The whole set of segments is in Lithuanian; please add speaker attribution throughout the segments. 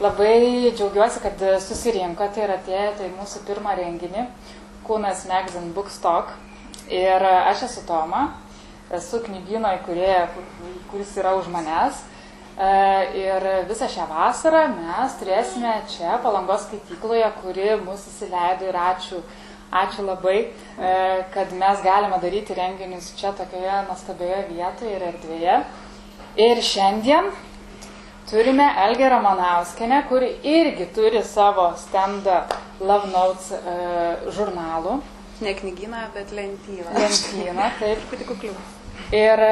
Speaker 1: Labai džiaugiuosi, kad susirinkote ir atėjote į mūsų pirmą renginį, Kūnas Magazine Bookstock. Ir aš esu Toma, esu knygyno įkūrėja, kuris yra už manęs. E, ir visą šią vasarą mes turėsime čia palangos skaitykloje, kuri mūsų įsileido ir ačiū, ačiū labai, e, kad mes galime daryti renginius čia tokioje nuostabioje vietoje ir erdvėje. Ir šiandien turime Elgę Ramanauskenę, kuri irgi turi savo standą Love Notes e, žurnalų.
Speaker 2: Ne knygyną, bet lentyną.
Speaker 1: Lentyną, taip.
Speaker 2: Truputį kukliau.
Speaker 1: Ir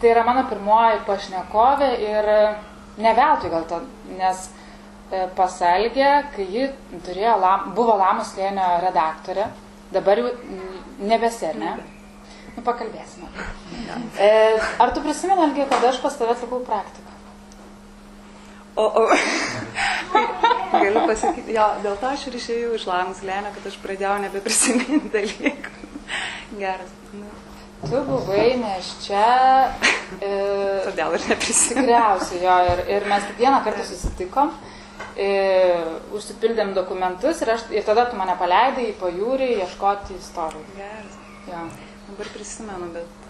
Speaker 1: tai yra mano pirmoji pašnekovė ir ne veltui gal to, nes pasalgė, kai ji turėjo, buvo Lamos lėnio redaktorė, dabar jau nebesi, ar ne? Nu, pakalbėsime. E, ar tu prisimeni, Algi, kad aš pas tave atlikau praktiką?
Speaker 2: O, o. Galiu pasakyti, jo, dėl to aš ir išėjau iš Lamos lėnio, kad aš pradėjau nebeprisiminti dalykų. Geras. Nu.
Speaker 1: Tu buvai neščia.
Speaker 2: E, Todėl ir neprisimenu.
Speaker 1: Tikriausiai, jo, ir, ir mes tik vieną kartą susitikom, e, užsipildėm dokumentus ir, aš, ir tada tu mane paleidai į pajūrį ieškoti istorijų.
Speaker 2: Geras.
Speaker 1: Jo.
Speaker 2: Dabar prisimenu, bet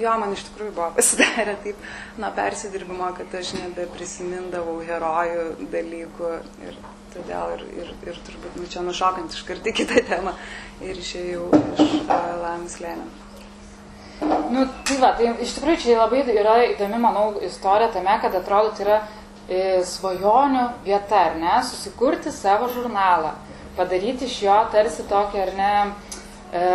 Speaker 2: jo, man iš tikrųjų buvo pasidarę taip, nuo persidirbimo, kad aš nebeprisimindavau herojų dalykų ir todėl ir, ir, ir turbūt, nu čia nušokant iš karto kitą temą ir išėjau iš uh, Lamis Lėnio.
Speaker 1: Nu, tai va, tai iš tikrųjų čia labai yra įdomi, manau, istorija tame, kad atrodo, tai yra e, svajonių vieta, ar ne, susikurti savo žurnalą, padaryti iš jo tarsi tokį, ar ne, e,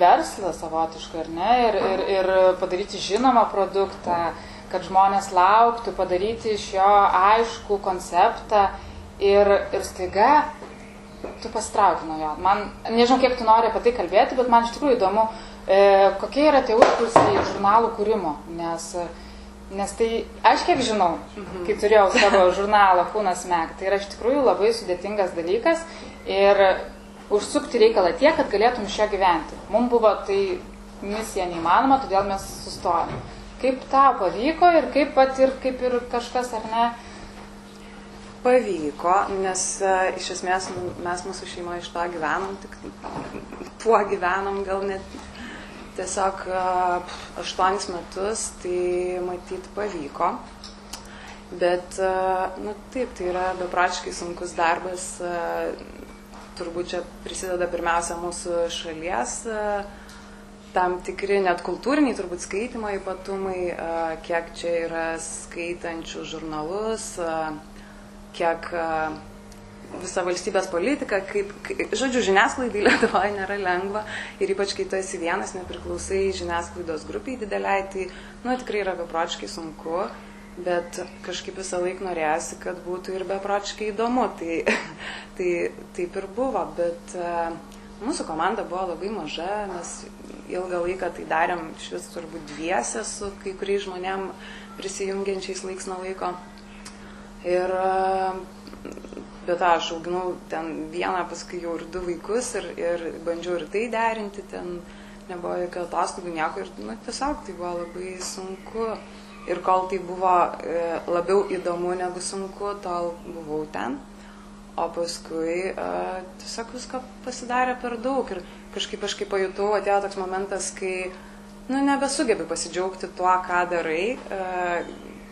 Speaker 1: verslą savotišką, ar ne, ir, ir, ir padaryti žinomą produktą, kad žmonės lauktų, padaryti iš jo aišku konceptą ir, ir staiga tu pasitrauki nuo jo. Man, nežinau, kiek tu nori apie tai kalbėti, bet man iš tikrųjų įdomu, e, kokie yra tie užkulsiai žurnalų kūrimo, nes, nes tai, aš kiek žinau,
Speaker 2: Mhm.
Speaker 1: kai turėjau savo žurnalą Kūnas Meg, tai yra iš tikrųjų labai sudėtingas dalykas ir užsukti reikalą tiek, kad galėtum iš jo gyventi. Mums buvo tai misija neįmanoma, todėl mes sustojom. Kaip tau pavyko ir kaip pat ir, kaip ir kažkas ar ne,
Speaker 2: Pavyko, nes uh, iš esmės mes mūsų šeima iš to gyvenom, tik tuo gyvenom gal net tiesiog uh, aštuonis metus, tai matyt pavyko. Bet, uh, nu taip, tai yra bepračiškai sunkus darbas, uh, turbūt čia prisideda pirmiausia mūsų šalies uh, tam tikri net kultūriniai turbūt skaitimo ypatumai, uh, kiek čia yra skaitančių žurnalus. Uh, kiek visa valstybės politika, kaip, žodžiu, žiniasklaidai Lietuvoje nėra lengva ir ypač kai tu esi vienas, nepriklausai žiniasklaidos grupiai dideliai, tai, nu, tikrai yra bepročiškai sunku, bet kažkaip visą laiką norėjosi, kad būtų ir bepročiškai įdomu, tai, tai taip ir buvo, bet uh, mūsų komanda buvo labai maža, mes ilgą laiką tai darėm iš vis turbūt dviese su kai kuriais žmonėm prisijungiančiais laiks nuo laiko. Ir, bet aš auginau ten vieną, paskui jau ir du vaikus ir, ir bandžiau ir tai derinti, ten nebuvo jokio atostogų, nieko ir nu, tiesiog tai buvo labai sunku. Ir kol tai buvo e, labiau įdomu negu sunku, tol buvau ten. O paskui e, tiesiog visko pasidarė per daug ir kažkaip aš kaip pajutau, atėjo toks momentas, kai nu, nebesugebi pasidžiaugti tuo, ką darai, e,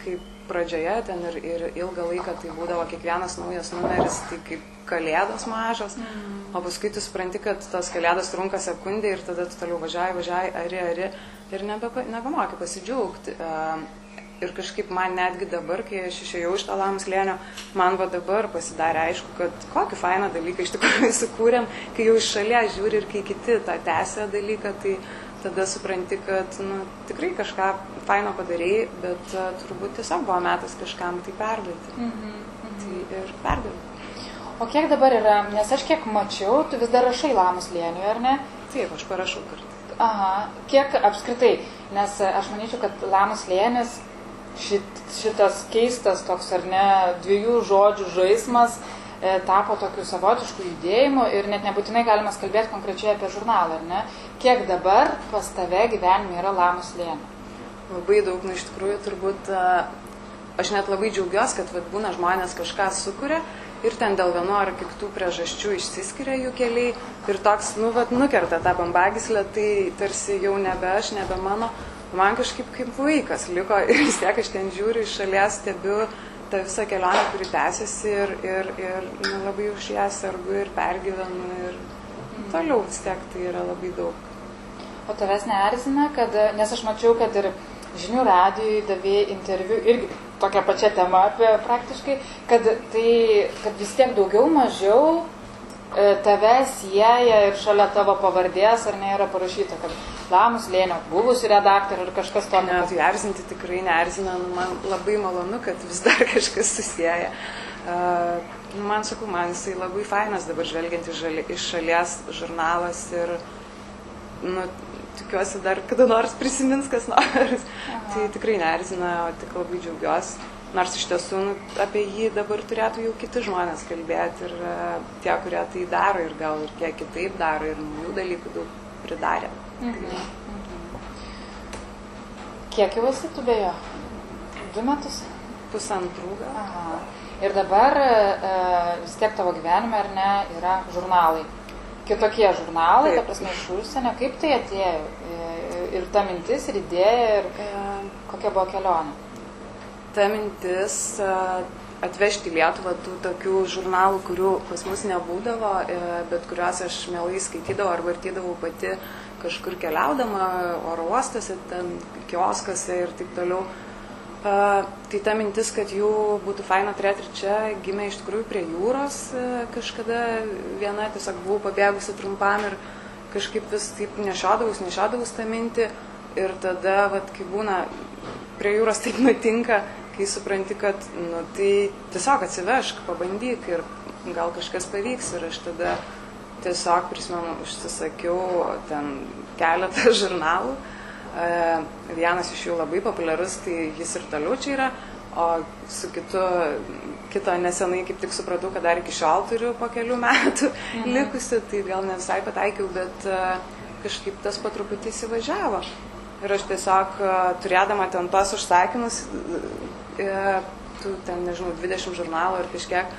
Speaker 2: kaip pradžioje ten ir, ir ilgą laiką tai būdavo kiekvienas naujas numeris, tai kaip kalėdos mažos, mm. o paskui tu supranti, kad tos kalėdos trunka sekundį ir tada tu toliau važiavai, važiavai, ari, ari ir nebe, nebemoki pasidžiaugti. Ir kažkaip man netgi dabar, kai aš išėjau iš to lamus lėnio, man va dabar pasidarė aišku, kad kokį fainą dalyką iš tikrųjų sukūrėm, kai jau iš šalies žiūri ir kai kiti tą tęsia dalyką, tai tada supranti, kad nu, tikrai kažką faino padarėjai, bet uh, turbūt tiesiog buvo metas kažkam tai perduoti.
Speaker 1: Mhm, mhm.
Speaker 2: Tai ir perduoti.
Speaker 1: O kiek dabar yra, nes aš kiek mačiau, tu vis dar rašai Lamus lėniui, ar ne?
Speaker 2: Taip, aš parašau kartu.
Speaker 1: Aha, kiek apskritai, nes aš manyčiau, kad Lamus lėnis, šit, šitas keistas toks ar ne dviejų žodžių žaismas, e, tapo tokiu savotišku judėjimu ir net nebūtinai galima kalbėti konkrečiai apie žurnalą, ar ne? Kiek dabar pas tave gyvenime yra Lamus lėnė?
Speaker 2: Labai daug, nu iš tikrųjų turbūt uh, aš net labai džiaugiuosi, kad vat, būna žmonės kažką sukuria ir ten dėl vienu ar kitų priežasčių išsiskiria jų keliai ir toks, nu, vat, nukerta tą bambagislę, tai tarsi jau nebe aš, nebe mano. Man kažkaip kaip vaikas liko ir vis tiek aš ten žiūriu iš šalies, stebiu tą visą kelionę, kuri tęsiasi ir, ir, ir nu, labai už ją sergu ir pergyvenu ir toliau vis tiek tai yra labai daug.
Speaker 1: O tavęs neerzina, kad, nes aš mačiau, kad ir žinių radijui davėjai interviu irgi tokia pačia tema apie praktiškai, kad, tai, kad vis tiek daugiau mažiau e, tave sieja ir šalia tavo pavardės, ar ne, yra parašyta, kad Lamus Lėnio buvusi redaktorė ir kažkas to
Speaker 2: Ne, tai erzinti tikrai neerzina, nu, man labai malonu, kad vis dar kažkas susijęja. Uh, nu, man sakau, man jisai labai fainas dabar žvelgiant iš, žali, iš šalies žurnalas ir nu, tikiuosi dar kada nors prisimins kas nors. Tai tikrai neerzina, o tik labai džiaugiuosi. Nors iš tiesų nu, apie jį dabar turėtų jau kiti žmonės kalbėti ir uh, tie, kurie tai daro ir gal ir kiek kitaip daro ir naujų dalykų daug pridarė.
Speaker 1: Mhm. Kiek jau esi tu bejo? Du metus?
Speaker 2: Pusantrų gal.
Speaker 1: Aha. Ir dabar e, vis tiek tavo gyvenime, ar ne, yra žurnalai. Kitokie žurnalai, ta
Speaker 2: Taip.
Speaker 1: prasme, iš užsienio. Kaip tai atėjo? E, Ir ta mintis, ir idėja, ir
Speaker 2: Uh,
Speaker 1: kokia buvo kelionė?
Speaker 2: ta mintis a, atvežti Lietuvą tų tokių žurnalų, kurių pas mus nebūdavo, e, bet kuriuos aš mielai skaitydavau ar vartydavau pati kažkur keliaudama, oro uostose, ten kioskose ir taip toliau. A, Tai ta mintis, kad jų būtų faina turėti ir čia, gimė iš tikrųjų prie jūros e, kažkada. Viena, tiesiog buvau pabėgusi trumpam ir kažkaip vis taip nešiodavus, nešiodavus tą mintį. Ir tada, vat, kai būna prie jūros taip nutinka, kai supranti, kad nu, tai tiesiog atsivežk, pabandyk ir gal kažkas pavyks. Ir aš tada tiesiog prisimenu, užsisakiau ten keletą žurnalų. E, Vienas iš jų labai populiarus, tai jis ir toliau čia yra, o su kitu, kito nesenai kaip tik supratau, kad dar iki šiol turiu po kelių metų mhm. likusi, tai gal ne visai pataikiau, bet e, kažkaip tas patruputį įsivažiavo. Ir aš tiesiog e, turėdama ten tos užsakymus, tų ten, nežinau, 20 žurnalų ar kažkiek,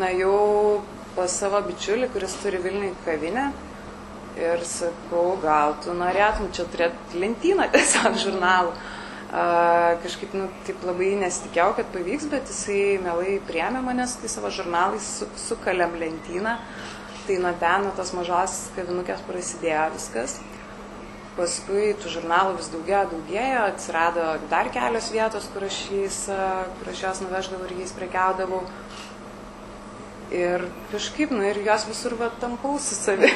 Speaker 2: na jau pas savo bičiulį, kuris turi Vilniui kavinę. Ir sakau, gal tu norėtum čia turėti lentyną tiesiog žurnalų. Uh, kažkaip, nu, taip labai nesitikėjau, kad pavyks, bet jisai mielai priemė manęs, tai savo žurnalais su, sukalėm lentyną. Tai nuo ten, nuo tos mažos kavinukės prasidėjo viskas. Paskui tų žurnalų vis daugėjo, daugėjo, atsirado dar kelios vietos, kur aš, jais, kur aš jas nuveždavau ir jais prekiaudavau. Ir kažkaip, nu ir jos visur va tampau su savimi.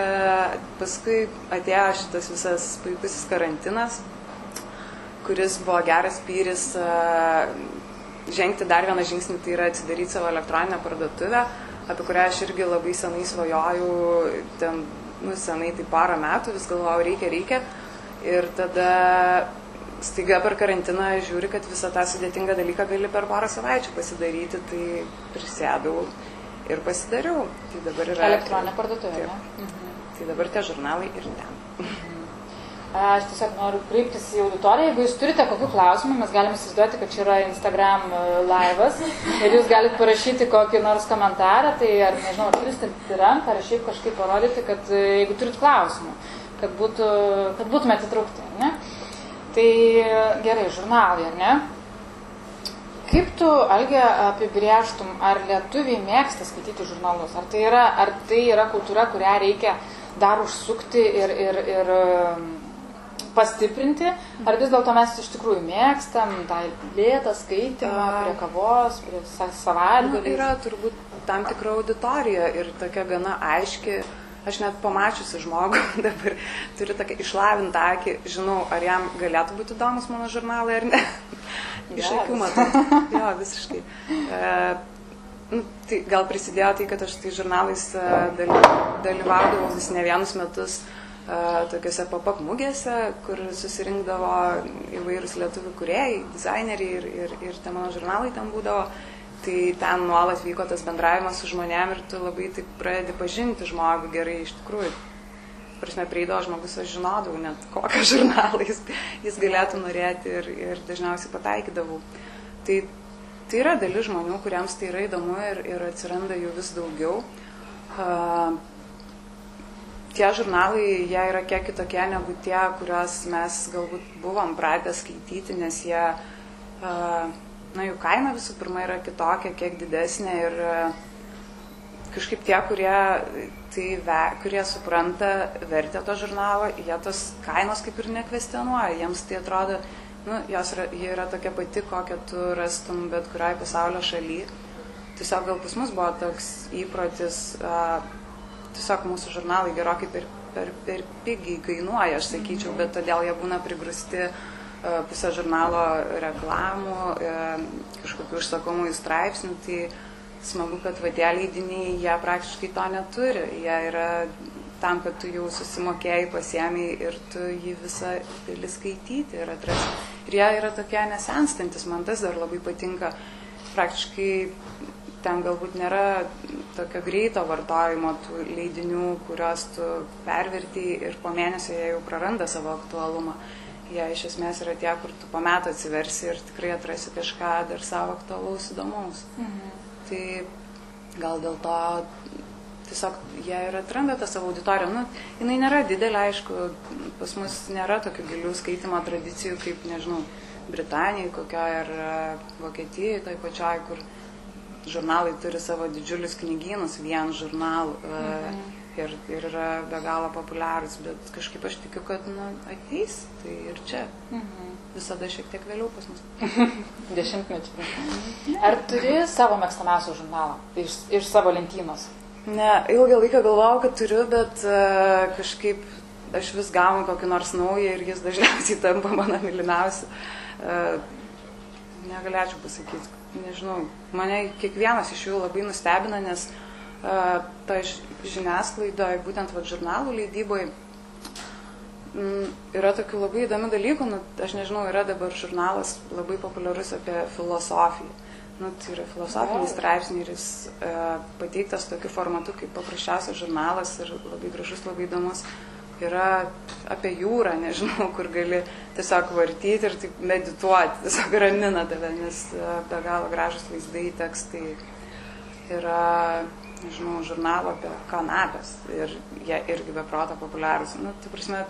Speaker 2: Paskui atėjo šitas visas puikusis karantinas, kuris buvo geras pyris žengti dar vieną žingsnį, tai yra atsidaryti savo elektroninę parduotuvę, apie kurią aš irgi labai senai svajojau, ten, nu, senai tai porą metų, vis galvojau, reikia, reikia. Ir tada staiga per karantiną žiūri, kad visą tą sudėtingą dalyką gali per porą savaičių pasidaryti, tai prisėdau ir pasidariau. Tai dabar yra...
Speaker 1: Elektroninė parduotuvė. Mhm.
Speaker 2: Tai dabar tie žurnalai ir ten.
Speaker 1: Aš tiesiog noriu kreiptis į auditoriją. Jeigu jūs turite kokių klausimų, mes galime įsivaizduoti, kad čia yra Instagram e, laivas ir jūs galite parašyti kokį nors komentarą, tai ar nežinau, ar kristinti ranką, ar šiaip kažkaip parodyti, kad e, jeigu turit klausimų, kad, būtų, kad būtumėte įtraukti. Ne? Tai gerai, žurnalai, ar ne? Kaip tu, Algė, apibrieštum, ar lietuviai mėgsta skaityti žurnalus? Ar tai yra, ar tai yra kultūra, kurią reikia dar užsukti ir, ir, ir um, pastiprinti, ar vis dėlto mes iš tikrųjų mėgstam tą lėtą skaitimą prie kavos, prie sa-
Speaker 2: Nu, yra turbūt tam tikra auditorija ir tokia gana aiški. Aš net pamačiusi žmogų dabar turiu tokią išlavintą akį, žinau, ar jam galėtų būti įdomus mano žurnalai ar ne. Iš
Speaker 1: Geras.
Speaker 2: akių matau. Jo, visiškai. E, nu, tai gal prisidėjo tai, kad aš tai žurnalais e, daly- dalyvaudavau vis ne vienus metus e, tokiuose pop-up mugėse, kur susirinkdavo įvairūs lietuvių kuriejai, dizaineriai ir, ir, ir tie mano žurnalai ten būdavo. Tai ten nuolat vyko tas bendravimas su žmonėm ir tu labai taip pradedi pažinti žmogų gerai iš tikrųjų. Prasme, prieidavo žmogus, aš žinodavau net kokią žurnalą jis, jis galėtų norėti ir, ir dažniausiai pataikydavau. Tai, tai yra dalis žmonių, kuriems tai yra įdomu ir, ir atsiranda jų vis daugiau. Uh, tie žurnalai, jie yra kiek kitokie negu tie, kuriuos mes galbūt buvom pratę skaityti, nes jie, uh, na, jų kaina visų pirma yra kitokia, kiek didesnė ir uh, kažkaip tie, kurie, tai, ve, kurie supranta vertę to žurnalo, jie tos kainos kaip ir nekvestionuoja, jiems tai atrodo, nu, jos yra, jie yra tokia pati, kokią tu rastum bet kuriai pasaulio šaly. Tiesiog gal pas mus buvo toks įprotis, a, tiesiog mūsų žurnalai gerokai per, per, per pigiai kainuoja, aš sakyčiau, -hmm. bet todėl jie būna prigrusti pusę žurnalo reklamų, kažkokių užsakomųjų straipsnių. Tai, smagu, kad va tie leidiniai, jie praktiškai to neturi. Jie yra tam, kad tu jau susimokėjai, pasiemiai ir tu jį visą gali skaityti ir atrasti. Ir jie yra tokie nesenstantis, man tas dar labai patinka. Praktiškai ten galbūt nėra tokio greito vartojimo tų leidinių, kuriuos tu perverti ir po mėnesio jie jau praranda savo aktualumą. Jie iš esmės yra tie, kur tu po metų atsiversi ir tikrai atrasi kažką dar savo aktualaus įdomaus. Mhm. Tai gal dėl to tiesiog jie ir atranda tą savo auditoriją. Nu, jinai nėra didelė, aišku, pas mus nėra tokių gilių skaitimo tradicijų kaip, nežinau, Britanijai kokioje ar e, Vokietijoje, toj pačioj, kur žurnalai turi savo didžiulius knygynus, vien žurnalų. E, mhm. Ir, ir yra be galo populiarus, bet kažkaip aš tikiu, kad nu, ateis, tai ir čia. Mhm visada šiek tiek vėliau pas mus.
Speaker 1: Dešimtmečių. Ar turi savo mėgstamiausią žurnalą iš, iš savo lentynos?
Speaker 2: Ne, ilgą laiką galvojau, kad turiu, bet uh, kažkaip aš vis gaunu kokį nors naują ir jis dažniausiai tampa mano mylimiausiu. Uh, negalėčiau pasakyti, nežinau, mane kiekvienas iš jų labai nustebina, nes uh, ta žiniasklaidoje, būtent va, žurnalų leidyboje, Mm, yra tokių labai įdomių dalykų, nu, aš nežinau, yra dabar žurnalas labai populiarus apie filosofiją. Nu, tai yra filosofinis straipsnis ir jis e, pateiktas tokiu formatu kaip paprasčiausias žurnalas ir labai gražus, labai įdomus. Yra apie jūrą, nežinau, kur gali tiesiog vartyti ir taip medituoti, tiesiog ramina tave, nes be galo gražus vaizdai, tekstai. Yra, nežinau, žurnalo apie kanapės ir jie irgi be proto populiarūs. Nu, tai prasme,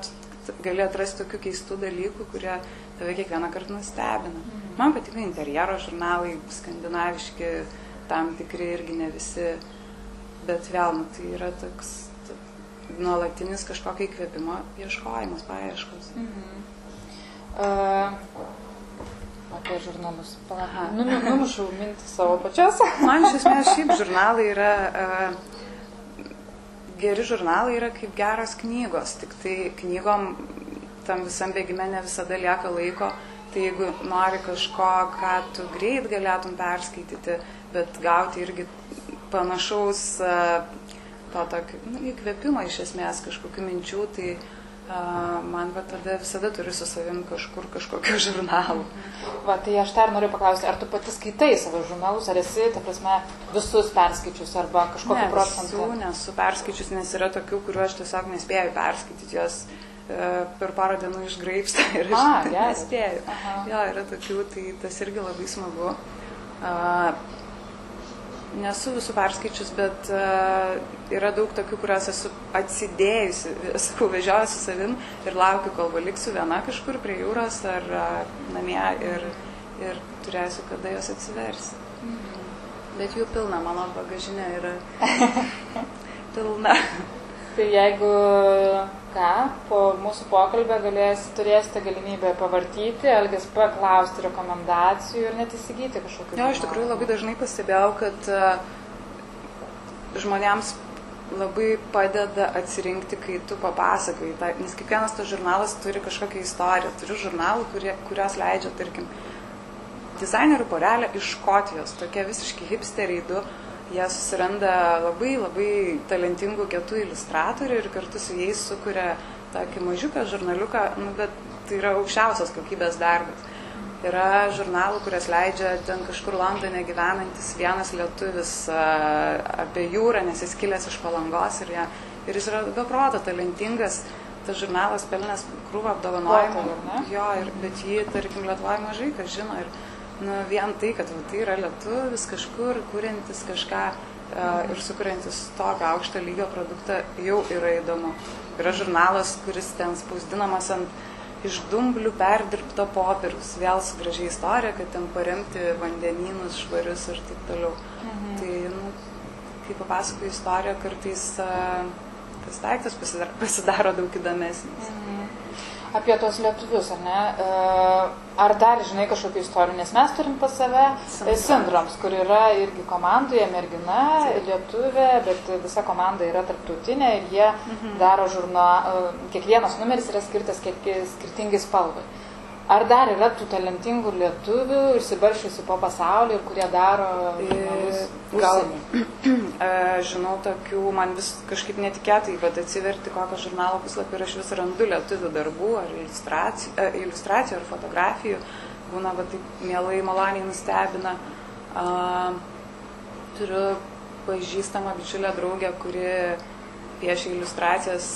Speaker 2: gali atrasti tokių keistų dalykų, kurie tave kiekvieną kartą nustebina. Mhm. Man patinka interjero žurnalai, skandinaviški, tam tikri irgi ne visi, bet vėl, nu, tai yra toks nuolatinis kažkokio įkvėpimo ieškojimas, paieškos. Mhm.
Speaker 1: Uh, apie žurnalus. Nu, nu, numušau mintį savo pačios.
Speaker 2: Man iš esmės šiaip žurnalai yra uh, geri žurnalai yra kaip geros knygos, tik tai knygom tam visam bėgime ne visada lieka laiko, tai jeigu nori kažko, ką tu greit galėtum perskaityti, bet gauti irgi panašaus to tokio nu, įkvėpimo iš esmės kažkokių minčių, tai man va tada visada turi su savim kažkur kažkokio žurnalų.
Speaker 1: Va, tai aš dar noriu paklausti, ar tu pati skaitai savo žurnalus, ar esi, ta prasme, visus perskaičius arba kažkokį procentą?
Speaker 2: Visų nesu perskaičius, nes yra tokių, kuriuo aš tiesiog nespėjau perskaityti, jos e, per porą dienų išgraipsta ir aš A, nespėjau. Jo, yra tokių, tai tas irgi labai smagu. Uh, nesu visų perskaičius, bet uh, yra daug tokių, kuriuos esu atsidėjusi, esu vežiojusi savim ir laukiu, kol liksiu viena kažkur prie jūros ar uh, namie ir, ir turėsiu, kada jos atsiversi. Mhm. Bet jų pilna, mano bagažinė yra pilna.
Speaker 1: Tai jeigu ką, po mūsų pokalbio galės, turėsite galimybę pavartyti, elgės paklausti rekomendacijų ir net įsigyti kažkokių.
Speaker 2: Jo, iš tikrųjų labai dažnai pastebėjau, kad uh, žmonėms labai padeda atsirinkti, kai tu papasakoji. Ta, nes kiekvienas tas žurnalas turi kažkokią istoriją. Turiu žurnalų, kurie, kurios leidžia, tarkim, dizainerių porelę iš Škotijos, tokie visiški hipsteriai du jie susiranda labai labai talentingų kietų iliustratorių ir kartu su jais sukuria tokį mažiuką žurnaliuką, nu, bet tai yra aukščiausios kokybės darbas. Yra žurnalų, kurias leidžia ten kažkur Londone gyvenantis vienas lietuvis apie jūrą, nes jis kilęs iš palangos ir, ją, ir jis yra beproto talentingas. Tas žurnalas pelnęs krūvą apdovanojimų. Jo, ir, bet jį, tarkim, Lietuvoje mažai kas žino. Ir nu, vien tai, kad va, tai yra lietuvis kažkur, kuriantis kažką uh, ir sukuriantis tokio aukšto lygio produktą, jau yra įdomu. Yra žurnalas, kuris ten spausdinamas ant iš dumblių perdirbto popieriaus, vėl su gražiai istorija, kad ten paremti vandenynus švarius ir taip toliau. Mhm. Tai, nu, kai papasakoju istoriją, kartais uh, tas daiktas pasidaro, pasidaro daug įdomesnis.
Speaker 1: Mhm apie tos lietuvius, ar ne? E, ar dar žinai kažkokių istorijų, nes mes turim pas save Sindroms, kur yra irgi komandoje mergina, lietuvė, bet visa komanda yra tarptautinė ir jie mhm. daro žurnalą, e, kiekvienas numeris yra skirtas kiek skirtingai spalvai. Ar dar yra tų talentingų lietuvių, išsibaršiusių po pasaulį ir kurie daro
Speaker 2: e, Gal, žinau, tokių, man vis kažkaip netikėtai, bet atsiverti kokią žurnalo puslapį ir aš vis randu lietuvių darbų ar iliustracijų, e, iliustracijų ar fotografijų. Būna, bet taip mielai, maloniai nustebina. Turiu pažįstamą bičiulę draugę, kuri piešia iliustracijas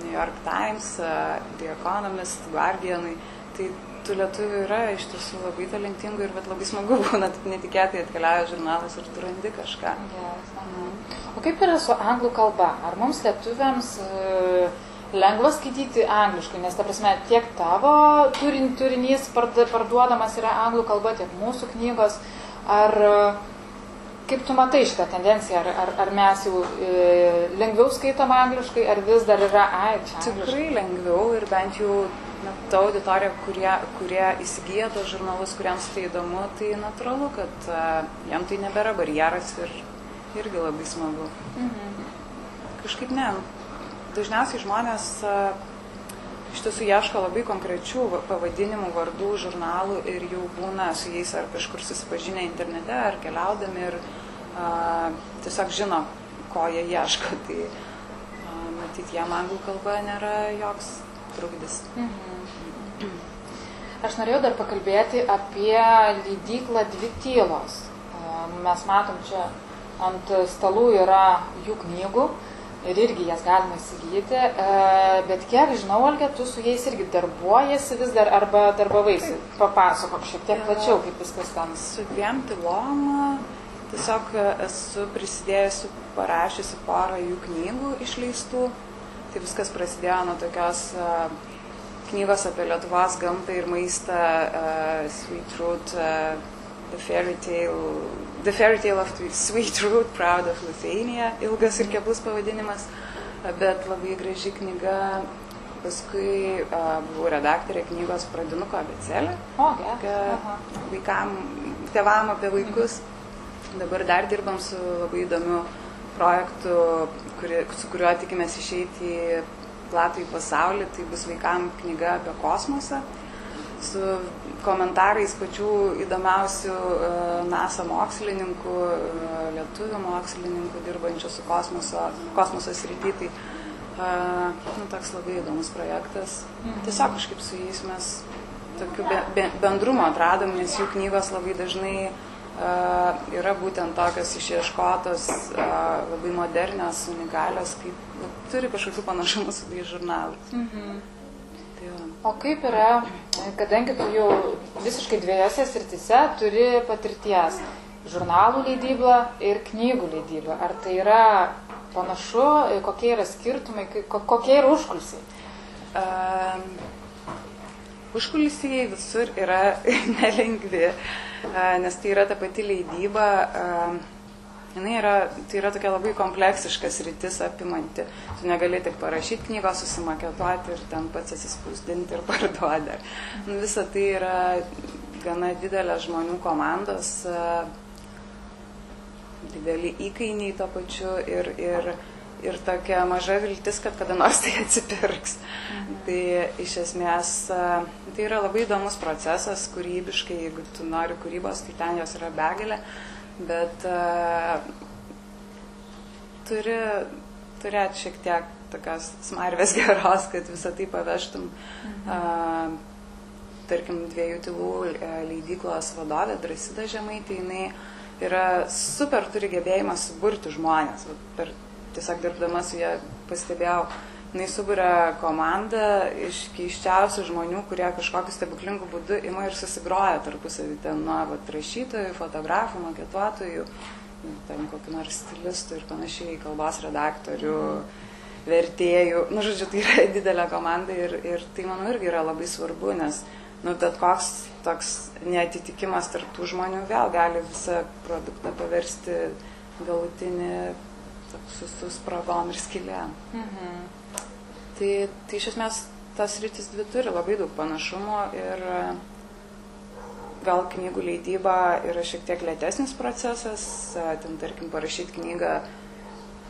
Speaker 2: New York Times, The Economist, Guardianui Tai tų lietuvių yra iš tiesų labai talentingų ir labai smagu būna, taip netikėtai atkeliauja žurnalas ir tu randi kažką.
Speaker 1: Yes, mhm. o kaip yra su anglų kalba? Ar mums lietuviams e, lengva skaityti angliškai, nes ta prasme tiek tavo turin, turinys parduodamas yra anglų kalba, tiek mūsų knygos. Ar kaip tu matai šitą tendenciją? Ar, ar, ar mes jau e, lengviau skaitom angliškai, ar vis dar yra, ai, čia.
Speaker 2: Tikrai lengviau ir bent jau na, ta auditorija, kurie, kurie įsigyja tos žurnalus, kuriems tai įdomu, tai natūralu, kad uh, jam tai nebėra barjeras ir irgi labai smagu. Mhm. Kažkaip ne. Dažniausiai žmonės uh, iš tiesų ieško labai konkrečių pavadinimų, vardų, žurnalų ir jau būna su jais ar kažkur susipažinę internete, ar keliaudami ir uh, tiesiog žino, ko jie ieško. Tai uh, matyt, jam anglų kalba nėra joks trukdis. Mhm.
Speaker 1: Aš norėjau dar pakalbėti apie leidyklą Dvi tylos. Mes matom čia ant stalų yra jų knygų ir irgi jas galima įsigyti, bet kiek žinau, Olga, tu su jais irgi darbuojasi vis dar arba darbavaisi. Papasakok šiek tiek plačiau, kaip viskas ten.
Speaker 2: Su dviem tylom tiesiog esu prisidėjusi, parašiusi porą jų knygų išleistų Tai viskas prasidėjo nuo tokios uh, knygos apie Lietuvos gamtą ir maistą uh, Sweet Root, uh, The Fairy Tale, The Fairy Tale of Sweet Root, Proud of Lithuania, ilgas ir keblus pavadinimas, bet labai graži knyga. Paskui uh, buvau redaktorė knygos Pradinuko abecelė.
Speaker 1: O, gerai.
Speaker 2: Vaikam, tevam apie vaikus. Dabar dar dirbam su labai įdomiu projektu kuri, su kuriuo tikimės išeiti į platų į pasaulį, tai bus vaikam knyga apie kosmosą su komentarais pačių įdomiausių e, NASA mokslininkų, e, lietuvių mokslininkų dirbančių su kosmoso, kosmoso srity. Tai e, nu, toks labai įdomus projektas. Mhm. Tiesiog kažkaip su jais mes tokių be, be, bendrumo atradom, nes jų knygos labai dažnai yra būtent tokios išieškotos, labai modernios, unikalios, kaip nu, turi kažkokių panašumų su tais žurnalais. Mhm.
Speaker 1: Tai o kaip yra, kadangi tu jau visiškai dviejose sritise turi patirties, žurnalų leidybą ir knygų leidybą, ar tai yra panašu, kokie yra skirtumai, kokie yra užkulsiai? Uh,
Speaker 2: užkulisiai visur yra nelengvi. Uh, nes tai yra ta pati leidyba, jinai yra, tai yra tokia labai kompleksiškas rytis apimanti. Tu negali tik parašyti knygos, susimaketuoti ir ten pats atsispausdinti ir parduoti. Visa tai yra gana didelės žmonių komandos, dideli įkainiai to pačiu ir, ir ir tokia maža viltis, kad kada nors tai atsipirks. Mhm. Tai iš esmės tai yra labai įdomus procesas, kūrybiškai, jeigu tu nori kūrybos, tai ten jos yra begalė, bet uh, turi turėti šiek tiek tokios smarvės geros, kad visą tai pavežtum. Mhm. Uh, tarkim, dviejų tylų leidyklos vadovė Drasida Žemai, tai jinai yra super turi gebėjimą suburti žmonės. Per tiesiog dirbdama su ją pastebėjau, Jis suburia komandą iš keiščiausių žmonių, kurie kažkokiu stebuklingu būdu ima ir susigroja tarpusavį ten nuo vat, rašytojų, fotografų, maketuotojų, ten kokiu nors stilistų ir panašiai, kalbos redaktorių, vertėjų. Nu, žodžiu, tai yra didelė komanda ir, ir tai, manau, irgi yra labai svarbu, nes, nu, bet koks toks neatitikimas tarptų žmonių vėl gali visą produktą paversti galutinį su, su spragom ir skilėm. Mhm. Tai, tai iš esmės tas rytis dvi turi labai daug panašumo ir gal knygų leidyba yra šiek tiek lėtesnis procesas, ten tarkim parašyti knygą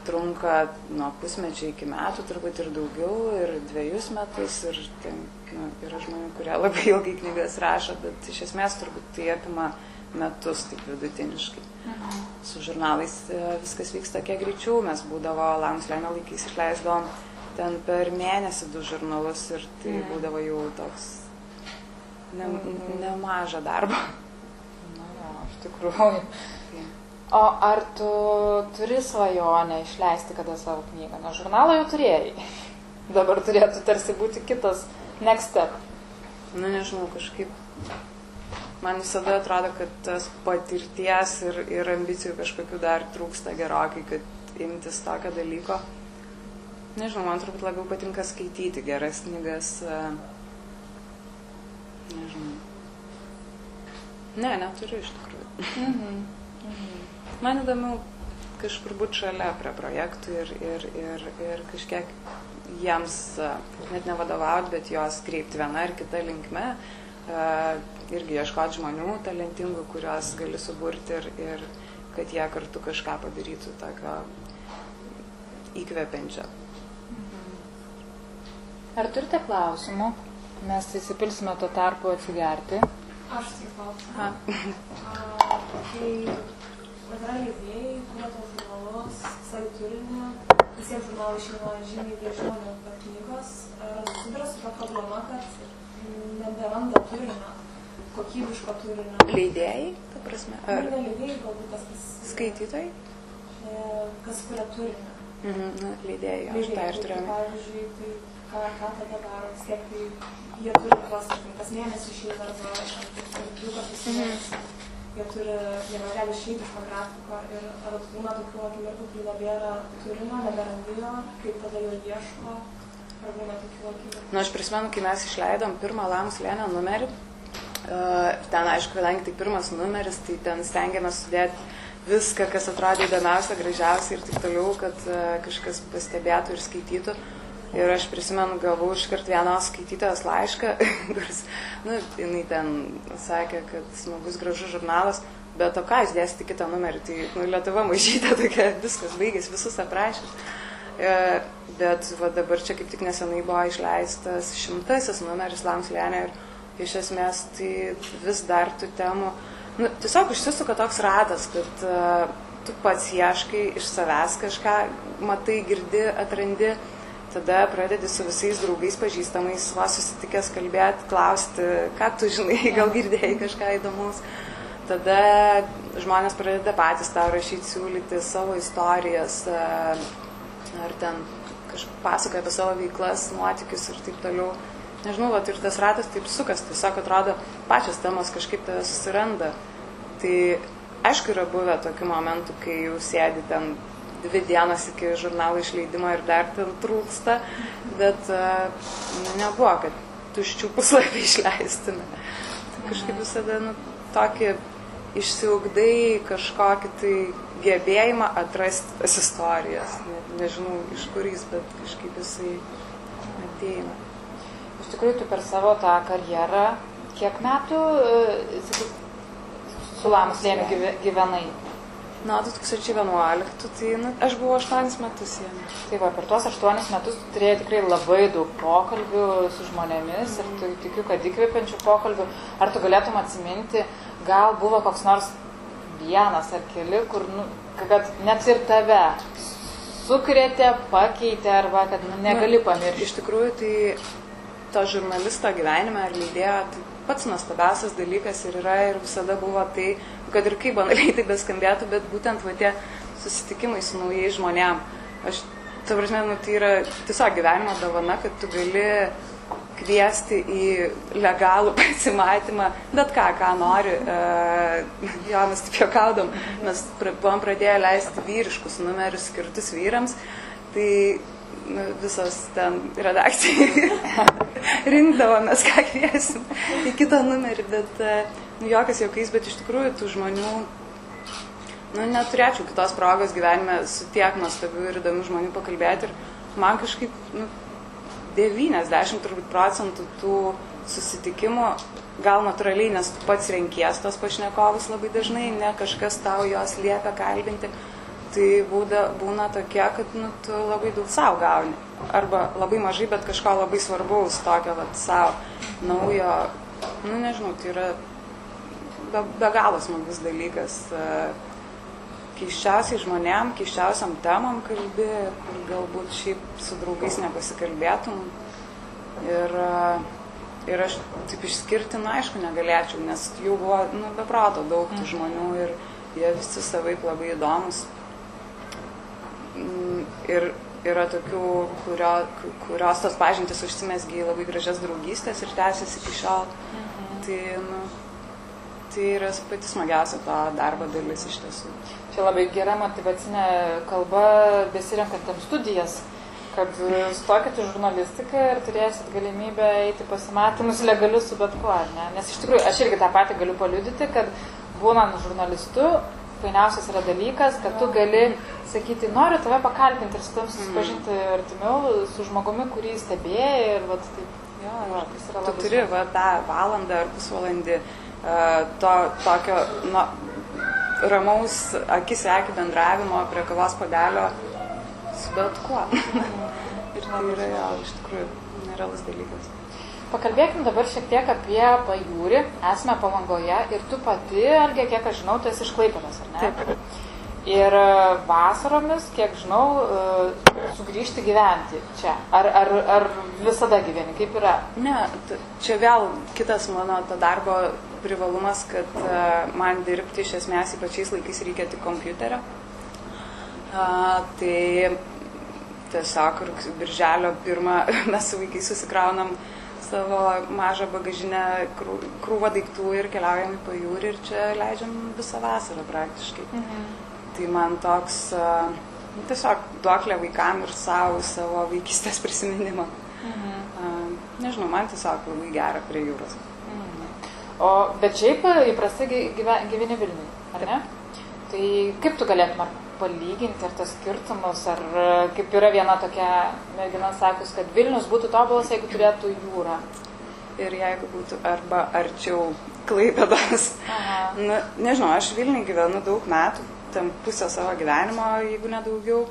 Speaker 2: trunka nuo pusmečio iki metų, turbūt ir daugiau, ir dviejus metus, ir ten, nu, yra žmonių, kurie labai ilgai knygas rašo, bet iš esmės turbūt tai apima metus taip vidutiniškai. Mhm. Su žurnalais e, viskas vyksta kiek greičiau, mes būdavo Langslenio laikais išleisdom ten per mėnesį du žurnalus ir tai mhm. būdavo jau toks ne, mhm. nemažą darbą.
Speaker 1: Na, ja, iš tikrųjų. O ar tu turi svajonę išleisti kada savo knygą? Na, žurnalą jau turėjai. Dabar turėtų tarsi būti kitas next step.
Speaker 2: Na, nežinau, kažkaip man visada atrodo, kad tas patirties ir, ir ambicijų kažkokių dar trūksta gerokai, kad imtis tokio dalyko. Nežinau, man turbūt labiau patinka skaityti geras knygas. E, nežinau. Ne, neturiu iš tikrųjų. Mhm. Mhm. Man įdomiau kažkur būti šalia prie projektų ir, ir, ir, ir kažkiek jiems e, net nevadovauti, bet juos kreipti viena ar kita linkme. Uh, irgi ieškoti žmonių talentingų, kuriuos gali suburti ir, ir kad jie kartu kažką padarytų tokio įkvepiančio.
Speaker 1: Mhm. Ar turite klausimų? Mes įsipilsime tuo tarpu atsigerti.
Speaker 3: Aš tik klausimą. Kai yra leidėjai, kurie tos žurnalus, savo turinį, visiems žurnalai išeina žymiai viešiau negu knygos, ar susiduria su ta problema, kad neberanda turinio kokybiško turinio.
Speaker 2: Leidėjai, ta prasme?
Speaker 3: Ar ne leidėjai, galbūt tas kas.
Speaker 2: Skaitytojai?
Speaker 3: E, kas kuria turinį.
Speaker 2: Mhm, na, leidėjai, aš tą ir turėjau.
Speaker 3: Pavyzdžiui, tai ką, ką tada daro, vis tiek tai jie turi tuos, kas mėnesį išeina arba du kartus mėnesį. Jie turi, jie negali išeiti iš to grafiko ir ar būna tokių akimirkų, kai nebėra turinio, neberandi jo, kaip tada jo ieško,
Speaker 2: Na, aš prisimenu, kai mes išleidom pirmą Lams Lėnę numerį, Ten, aišku, kadangi tai pirmas numeris, tai ten stengiamės sudėti viską, kas atrodė įdomiausia, gražiausia ir taip toliau, kad kažkas pastebėtų ir skaitytų. Ir aš prisimenu, gavau iškart vienos skaitytojos laišką, kuris, nu, jinai ten sakė, kad smagus, gražus žurnalas, bet o ką jūs dėsite kitą numerį, tai, nu, Lietuva mažytė tokia, viskas baigėsi, visus aprašęs. E, bet va, dabar čia kaip tik nesenai buvo išleistas šimtasis numeris Lams Lenė ir iš esmės tai vis dar tų temų, nu, tiesiog užsisuka toks ratas, kad uh, tu pats ieškai iš savęs kažką, matai, girdi, atrandi, tada pradedi su visais draugais pažįstamais, va susitikęs kalbėti, klausti, ką tu žinai, gal girdėjai kažką įdomus. Tada žmonės pradeda patys tau rašyti, siūlyti savo istorijas, uh, ar ten kažkaip pasakoja apie savo veiklas, nuotikius ir taip toliau nežinau, vat, ir tas ratas taip sukas, tiesiog atrodo, pačios temos kažkaip tave susiranda. Tai aišku, yra buvę tokių momentų, kai jau sėdi ten dvi dienas iki žurnalo išleidimo ir dar ten trūksta, bet nu, nebuvo, kad tuščių puslapį išleistume. Tai kažkaip visada nu, tokį išsiugdai kažkokį tai gebėjimą atrasti tas istorijas. Ne, nežinau iš kur jis, bet kažkaip jisai ateina
Speaker 1: iš tikrųjų tu per savo tą karjerą, kiek metų e, su Lamus lėmė gyvenai?
Speaker 2: Nuo 2011, tai nu, aš buvau 8 metus jame.
Speaker 1: Tai va, per tuos 8 metus tu turėjai tikrai labai daug pokalbių su žmonėmis ir tu tikiu, kad įkvepiančių pokalbių. Ar tu galėtum atsiminti, gal buvo koks nors vienas ar keli, kur, nu, kad net ir tave sukrėtė, pakeitė arba kad nu, negali pamiršti.
Speaker 2: Iš tikrųjų, tai to žurnalisto gyvenime ar leidėjo, tai pats nuostabiausias dalykas ir yra ir visada buvo tai, kad ir kaip banaliai tai beskambėtų, bet būtent va tie susitikimai su naujais žmonėm. Aš ta prasme, nu, tai yra tiesiog gyvenimo dovana, kad tu gali kviesti į legalų pasimatymą, bet ką, ką nori. E, jo, mes taip juokaudom, mes buvom pradėję leisti vyriškus numerius skirtus vyrams, tai nu, visos ten redakcijai rinkdavomės, ką kviesim į kitą numerį, bet e, nu, jokas jokiais, bet iš tikrųjų tų žmonių, nu, neturėčiau kitos progos gyvenime su tiek nuostabių ir įdomių žmonių pakalbėti ir man kažkaip, nu, 90 turbūt procentų tų susitikimų, gal natūraliai, nes tu pats renkies tos pašnekovus labai dažnai, ne kažkas tau jos liepia kalbinti, tai būda, būna tokie, kad nu, tu labai daug savo gauni. Arba labai mažai, bet kažko labai svarbaus, tokio vat, savo naujo, nu nežinau, tai yra be, be galo smagus dalykas. Keiščiausiai žmonėm, keiščiausiam temam kalbi, kur galbūt šiaip su draugais nepasikalbėtum. Ir, ir aš taip išskirti, na, aišku, negalėčiau, nes jų buvo, nu, beprato daug tų žmonių ir jie visi savaip labai įdomus. Mm, ir yra tokių, kurio, kurios tos pažintis užsimesgi į labai gražias draugystės ir tęsiasi iki šiol. Mhm. Tai, nu, tai yra pati smagiausia to darbo dalis iš tiesų.
Speaker 1: Čia labai gera motivacinė kalba besirenkantiems studijas, kad stokit į žurnalistiką ir turėsit galimybę eiti pasimatymus legalius su bet kuo, ne? Nes iš tikrųjų, aš irgi tą patį galiu paliudyti, kad būnant žurnalistu, fainiausias yra dalykas, kad tu gali sakyti, noriu tave pakalbinti ir su tam susipažinti mm. artimiau su žmogumi, kurį stebėjai ir vat, taip.
Speaker 2: Jo, jo, tas yra labai. Tu turi va, tą valandą ar pusvalandį uh, to tokio nu, ramaus akis į akį bendravimo prie kavos padelio su bet kuo. ir tai yra jo, iš tikrųjų nerealus dalykas.
Speaker 1: Pakalbėkim dabar šiek tiek apie pajūrį. Esame palangoje ir tu pati, Algė, kiek aš žinau, tu esi iš Klaipėdos, ar ne?
Speaker 2: Taip.
Speaker 1: Ir vasaromis, kiek žinau, sugrįžti gyventi čia. Ar, ar, ar visada gyveni? Kaip yra?
Speaker 2: Ne, čia vėl kitas mano to darbo privalumas, kad man dirbti iš esmės ypačiais laikais reikia tik kompiuterio. Tai tiesiog birželio pirmą mes su vaikais susikraunam savo mažą bagažinę krūvą daiktų ir keliaujam į pajūrį ir čia leidžiam visą vasarą praktiškai. Mhm. Tai man toks uh, tiesiog duoklė vaikam ir savo, savo vaikystės prisiminimą. Mhm. Nežinau, man tiesiog labai gera prie jūros.
Speaker 1: O, bet šiaip įprastai gyveni Vilniui, ar ne? Tai kaip tu galėtum ar palyginti ar tos skirtumus, ar kaip yra viena tokia mergina sakus, kad Vilnius būtų tobulas, jeigu turėtų jūrą.
Speaker 2: Ir jeigu būtų arba arčiau Klaipėdas. Na, nežinau, aš Vilniui gyvenu daug metų, tam pusę savo gyvenimo, jeigu nedaugiau.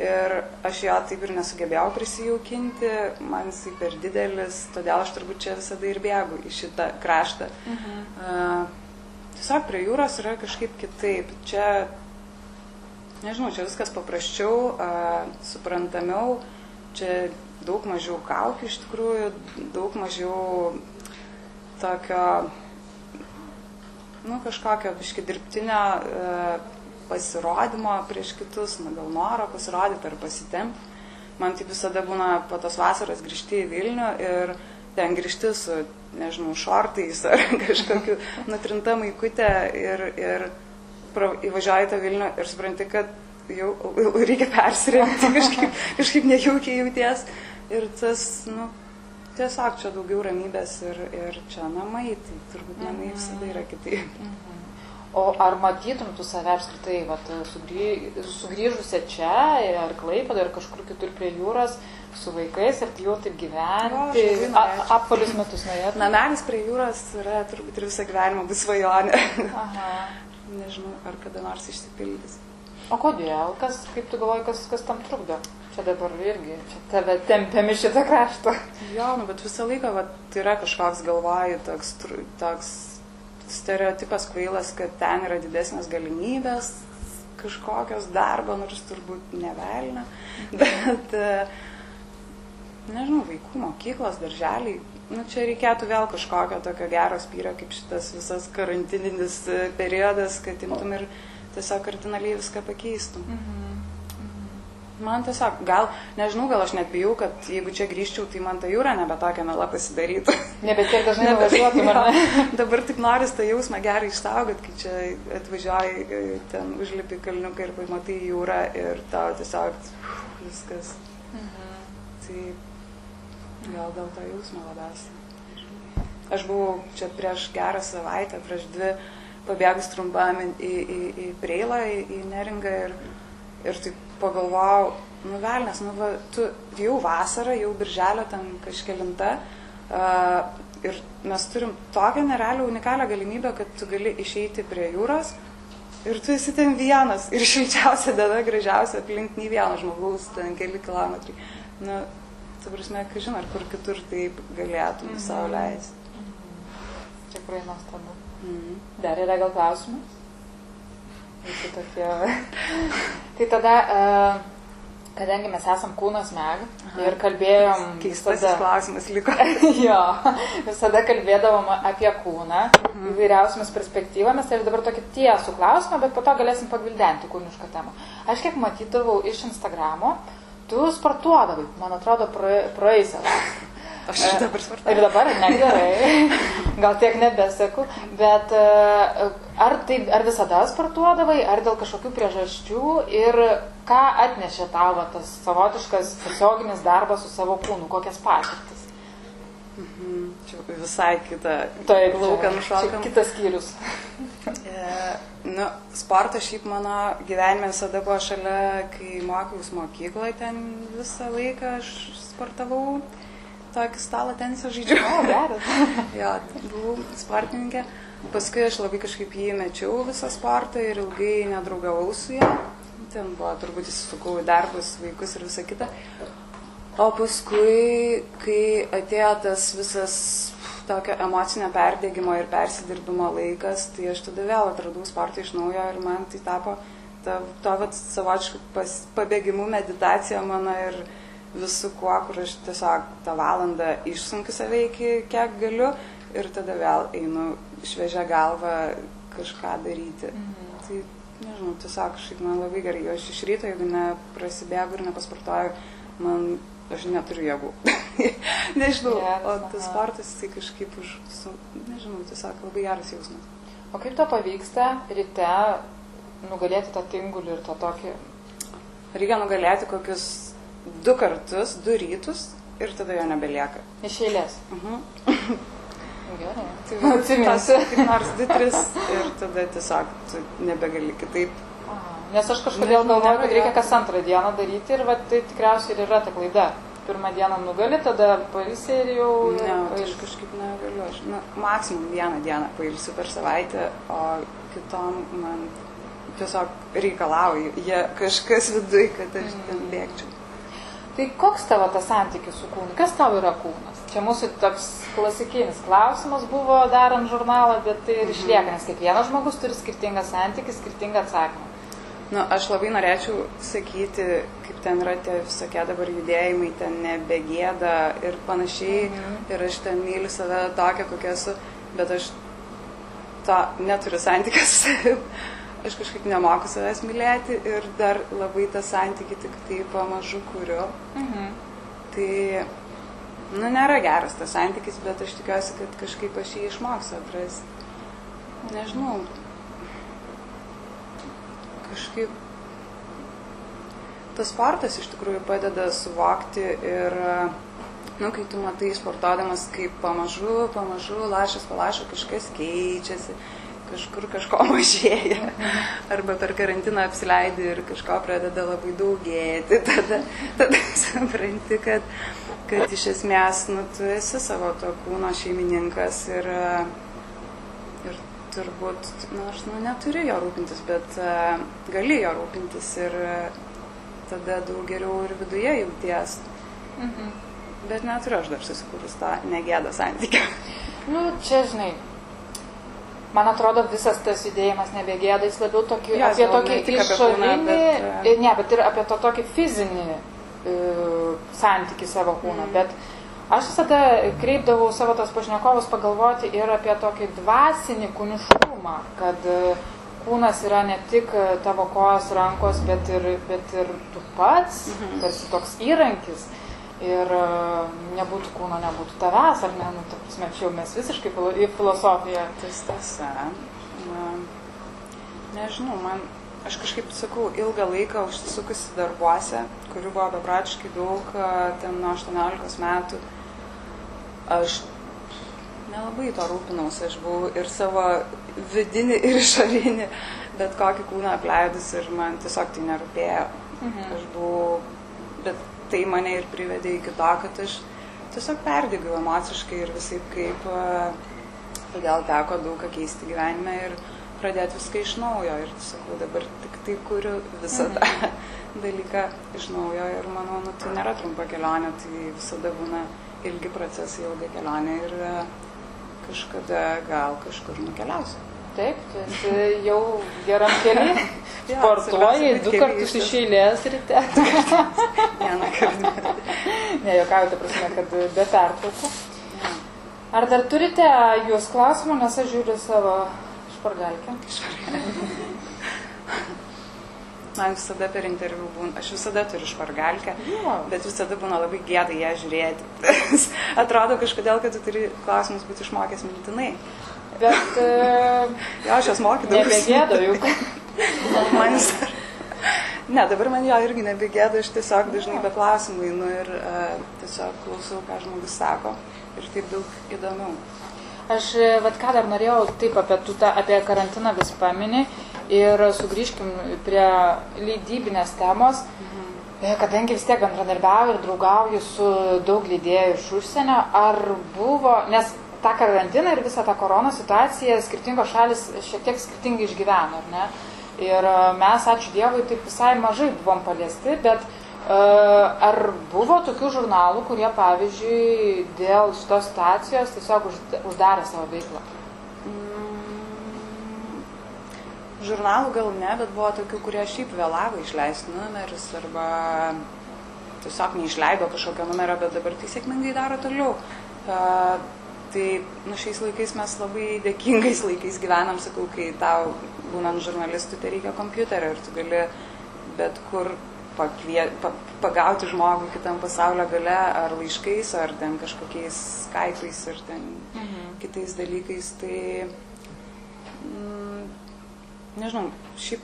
Speaker 2: Ir aš jo taip ir nesugebėjau prisijaukinti, man jisai per didelis, todėl aš turbūt čia visada ir bėgu į šitą kraštą. Mhm. Uh, tiesiog prie jūros yra kažkaip kitaip. Čia Nežinau, čia viskas paprasčiau, a, suprantamiau, čia daug mažiau kaukių iš tikrųjų, daug mažiau tokio, nu, kažkokio biški dirbtinio a, pasirodymo prieš kitus, na, gal noro pasirodyti ar pasitemti. Man taip visada būna po tos vasaros grįžti į Vilnių ir ten grįžti su, nežinau, šortais ar kažkokiu nutrinta maikutė ir, ir įvažiuoji tą Vilnių ir supranti, kad jau, jau reikia persirengti, kažkaip, kažkaip nejaukiai jauties. Ir tas, nu, tiesiog čia daugiau ramybės ir, ir čia namai, tai turbūt namai visada yra kitaip. Mhm.
Speaker 1: O ar matytum tu save apskritai, vat, sugrį, sugrįžusią čia, ar klaipėdą, ar kažkur kitur prie jūros, su vaikais, ar tai jau taip gyventi, apvalius metus norėtum?
Speaker 2: Namelis prie jūros yra turbūt ir visą gyvenimą bus svajonė. Nežinau, ar kada nors išsipildys.
Speaker 1: O kodėl? Kas, kaip tu galvoji, kas, kas tam trukdo? Čia dabar irgi, čia tave tempiami šitą kraštą.
Speaker 2: Jo, nu, bet visą laiką, va, tai yra kažkoks galvoji, toks, toks stereotipas kvailas, kad ten yra didesnės galimybės kažkokios darbo, nors turbūt nevelina, bet, nežinau, vaikų mokyklos, darželiai, nu, čia reikėtų vėl kažkokio tokio gero spyrio, kaip šitas visas karantininis e, periodas, kad imtum ir tiesiog kardinaliai viską pakeistum. Mhm.
Speaker 1: Mhm.
Speaker 2: Man tiesiog, gal, nežinau, gal aš net bijau, kad jeigu čia grįžčiau, tai man ta jūra nebe tokia mela pasidarytų.
Speaker 1: Nebe tiek dažnai nuvažiuotum, ar ne?
Speaker 2: Dabar tik noris tą jausmą gerai išsaugot, kai čia atvažiuoji, e, ten užlipi kalniuką ir pamatai jūrą ir tau tiesiog uf, viskas. Tai gal dėl to jausmo labiausiai. Aš buvau čia prieš gerą savaitę, prieš dvi pabėgus trumpam į, į, į Preilą, į, į Neringą ir, ir taip pagalvojau, nu velnės, nu va, tu jau vasara, jau birželio ten kažkelinta uh, ir mes turim tokią nerealią unikalią galimybę, kad tu gali išeiti prie jūros ir tu esi ten vienas ir šilčiausia diena, gražiausia, aplink nei vieno žmogaus, ten keli kilometrai. Nu, tu prasme, kažin, ar kur kitur taip galėtum
Speaker 1: Mhm.
Speaker 2: savo leisti.
Speaker 1: Tikrai nuostabu.
Speaker 2: Mhm.
Speaker 1: Dar yra gal klausimų? Visi tokie. tai tada, e, kadangi mes esam kūnas meg ir kalbėjom
Speaker 2: Keistasis klausimas liko.
Speaker 1: jo, visada kalbėdavom apie kūną įvairiausiamis perspektyvomis. Tai aš dabar tokį tiesų klausimą, bet po to galėsim pagvildenti kūnišką temą. Aš kiek matydavau iš Instagramo, tu sportuodavai, man atrodo, prae- praeisę.
Speaker 2: Aš ir dabar
Speaker 1: Ir
Speaker 2: svarstau.
Speaker 1: dabar negerai, gal tiek nebeseku, bet e, ar, tai, ar visada sportuodavai, ar dėl kažkokių priežasčių ir ką atnešė tau va, tas savotiškas tiesioginis darbas su savo kūnu, kokias patirtis?
Speaker 2: Mhm. Čia visai kita.
Speaker 1: Taip,
Speaker 2: nušokam.
Speaker 1: čia Kitas skyrius.
Speaker 2: E, nu, sportas šiaip mano gyvenime visada buvo šalia, kai mokiausi mokykloje, ten visą laiką aš sportavau, tokį stalo tenisą žaidžiau.
Speaker 1: O, geras.
Speaker 2: jo, buvau sportininkė. Paskui aš labai kažkaip jį mečiau visą sportą ir ilgai nedraugavau su juo. Ten buvo, turbūt įsisukau į darbus, vaikus ir visą kitą. O paskui, kai atėjo tas visas tokio emocinio perdėgymo ir persidirbimo laikas, tai aš tada vėl atradau sportą iš naujo ir man tai tapo ta, to savotiškų pas, pabėgimų meditacija mano ir visų kuo, kur aš tiesiog tą valandą išsunkiu save iki kiek galiu ir tada vėl einu šviežia galva kažką daryti.
Speaker 1: Mhm.
Speaker 2: Tai nežinau, tiesiog kažkaip man labai gerai, aš iš ryto, jeigu neprasibėgu ir nepasportuoju, man aš neturiu jėgų. nežinau,
Speaker 1: Geras,
Speaker 2: o tas sportas tai kažkaip už, su, nežinau, tiesiog labai geras jausmas.
Speaker 1: O kaip to pavyksta ryte nugalėti tą tingulį ir tą tokį...
Speaker 2: Reikia nugalėti kokius du kartus, du rytus ir tada jo nebelieka.
Speaker 1: Iš eilės.
Speaker 2: Mhm.
Speaker 1: Gerai.
Speaker 2: Tai
Speaker 1: Atsiminsiu.
Speaker 2: kaip nors du, tris ir tada tiesiog tu nebegali kitaip.
Speaker 1: Aha. Nes aš kažkodėl galvoju, kad reikia kas antrą dieną daryti ir va, tai tikriausiai ir yra ta klaida. Pirmą dieną nugali, tada pailsi ir jau...
Speaker 2: Ne, tai aš kažkaip negaliu. Aš, na, maksimum vieną dieną pailsiu per savaitę, o kitom man tiesiog reikalauju. Jie kažkas viduj, kad aš ten bėgčiau.
Speaker 1: Tai koks tavo tas santykis su kūnu? Kas tau yra kūnas? Čia mūsų toks klasikinis klausimas buvo darant žurnalą, bet tai ir išlieka, nes kiekvienas žmogus turi skirtingą santykį, skirtingą atsakymą.
Speaker 2: Nu, aš labai norėčiau sakyti, kaip ten yra tie visokie dabar judėjimai, ten nebegėda ir panašiai.
Speaker 1: Mhm.
Speaker 2: Ir aš ten myliu save tokią, kokia esu, bet aš to neturiu savim. Aš kažkaip nemoku savęs mylėti ir dar labai tą santykį tik tai pamažu kuriu.
Speaker 1: Mhm.
Speaker 2: Tai, nu, nėra geras tas santykis, bet aš tikiuosi, kad kažkaip aš jį išmoksiu atrasti. Nežinau. Kažkaip. Tas sportas iš tikrųjų padeda suvokti ir, nu, kai tu matai sportuodamas, kaip pamažu, pamažu, lašas palašo kažkas keičiasi, kažkur kažko mažėja. Arba per karantiną apsileidi ir kažko pradeda labai daugėti. Tada, tada supranti, kad, kad iš esmės, nu, tu esi savo to kūno šeimininkas ir, ir turbūt, nu, aš nu, neturiu jo rūpintis, bet uh, gali jo rūpintis ir uh, tada daug geriau ir viduje jauties.
Speaker 1: Mhm.
Speaker 2: Bet neturiu aš dar susikūrus tą negėdą santykį.
Speaker 1: Nu, čia, žinai, man atrodo, visas tas judėjimas nebegėda, jis labiau tokį,
Speaker 2: Jo,
Speaker 1: apie tokį išorinį,
Speaker 2: kūną, bet, e,
Speaker 1: ne, bet ir apie to tokį fizinį e, santykį savo kūną.
Speaker 2: Mm.
Speaker 1: Bet aš visada kreipdavau savo tos pašnekovus pagalvoti ir apie tokį dvasinį kūniškumą, kad e, kūnas yra ne tik e, tavo kojos, rankos, bet ir, bet ir tu pats,
Speaker 2: Mhm.
Speaker 1: tarsi toks įrankis. Ir e, nebūtų kūno, nebūtų tavęs, ar ne? Nu, ta prasme, čia jau mes visiškai filo- į filosofiją.
Speaker 2: Tas tiesa. Na, nežinau, man, aš kažkaip sakau, ilgą laiką užsisukusi darbuose, kurių buvo bepratiškai daug, ten nuo 18 metų, aš nelabai to rūpinausi, aš buvau ir savo vidinį, ir išorinį, bet kokį kūną apleidus ir man tiesiog tai nerūpėjo.
Speaker 1: Mhm.
Speaker 2: Aš buvau, bet tai mane ir privedė iki to, kad aš tiesiog perdėgiau emociškai ir visai kaip, a, todėl teko daug ką keisti gyvenime ir pradėti viską iš naujo. Ir sakau, dabar tik tai kuriu visą tą dalyką iš naujo ir manau, nu, tai nėra trumpa kelionė, tai visada būna ilgi procesai, ilga kelionė ir a, kažkada gal kažkur nukeliausiu.
Speaker 1: Taip, tu esi jau geram keliui. Sportuoji du kartus
Speaker 2: iš
Speaker 1: eilės ryte.
Speaker 2: Vieną kartą.
Speaker 1: ne, jokiauju, ta prasme, kad be pertraukų. Ar dar turite jūs klausimų, nes aš žiūriu savo špargalkę.
Speaker 2: Man visada per interviu būna, aš visada turiu špargalkę,
Speaker 1: Jo.
Speaker 2: bet visada būna labai gėda ją žiūrėti. Atrodo kažkodėl, kad tu turi klausimus būti išmokęs mintinai.
Speaker 1: Bet e,
Speaker 2: Jo, aš jas mokydavau.
Speaker 1: nebegėdo juk.
Speaker 2: Man jis... Ne, dabar man jo irgi nebegėda, aš tiesiog dažnai be klausimų einu ir uh, tiesiog klausau, ką žmogus sako ir taip daug įdomiau.
Speaker 1: Aš, e, vat ką dar norėjau, taip apie, tu, tą, apie karantiną vis pamini ir sugrįžkim prie leidybinės temos. E, Kadangi vis tiek bendradarbiauju ir draugauju su daug leidėjų iš užsienio, ar buvo, nes tą karantiną ir visą tą koroną situaciją skirtingos šalis šiek tiek skirtingai išgyveno, ar ne? Ir e, mes, ačiū Dievui, taip visai mažai buvom paliesti, bet e, ar buvo tokių žurnalų, kurie, pavyzdžiui, dėl šitos situacijos tiesiog užd- uždarė savo veiklą?
Speaker 2: Mm, Žurnalų gal ne, bet buvo tokių, kurie šiaip vėlavo išleisti numerius arba tiesiog neišleido kažkokio numerio, bet dabar tai sėkmingai daro toliau. Uh, tai nu, šiais laikais mes labai dėkingais laikais gyvenam, sakau, kai tau būnant žurnalistų, tai reikia kompiuterio ir tu gali bet kur pakvie, pa, pagauti žmogų kitam pasaulio gale ar laiškais, ar ten kažkokiais skaipais ir ten
Speaker 1: Mhm.
Speaker 2: kitais dalykais. Tai mm, nežinau, šiaip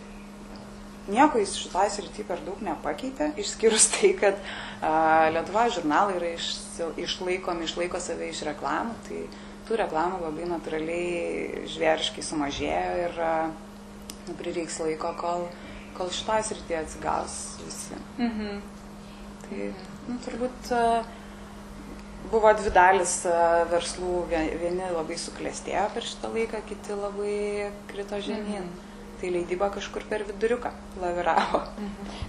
Speaker 2: nieko jis šitoj srity per daug nepakeitė, išskyrus tai, kad a, Lietuvoje žurnalai yra iš, išlaikomi, išlaiko save iš reklamų, tai tų reklamų labai natūraliai žvėriškai sumažėjo ir a, nu, prireiks laiko, kol, kol šitoj srity atsigaus visi.
Speaker 1: Mhm.
Speaker 2: Tai nu, turbūt a, buvo dvi dalis verslų, Vie- vieni labai suklestėjo per šitą laiką, kiti labai krito žemyn.
Speaker 1: Mhm.
Speaker 2: Tai leidyba kažkur per viduriuką laviravo.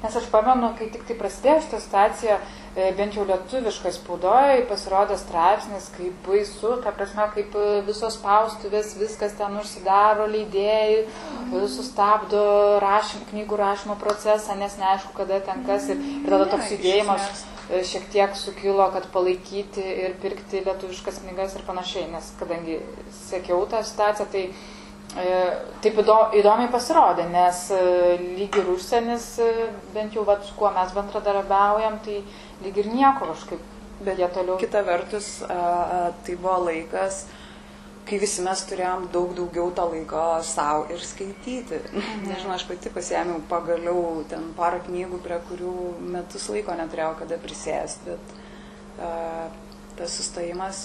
Speaker 1: Nes aš pamenu, kai tik tai prasidėjo šitą situaciją, e, bent jau lietuviškai spaudoje pasirodė straipsnis, kaip baisu, ta prasme, kaip e, visos spaustuvės, viskas ten užsidaro, leidėjai e, sustabdo rašym, knygų rašymo procesą, nes neaišku, kada ten kas. Ir, ir tada toks
Speaker 2: iš
Speaker 1: judėjimas e, šiek tiek sukilo, kad palaikyti ir pirkti lietuviškas knygas ir panašiai, nes kadangi sekiau tą situaciją, tai taip įdo- įdomiai pasirodė, nes e, lyg ir užsienis, e, bent jau vat, su kuo mes bendradarbiaujam, tai lyg ir nieko kažkaip, bet jie toliau.
Speaker 2: Kita vertus, tai buvo laikas, kai visi mes turėjom daug daugiau to laiko savo ir skaityti. Nežinau, aš pati pasėmiau pagaliau ten porą knygų, prie kurių metus laiko neturėjau kada prisėsti, bet tas sustojimas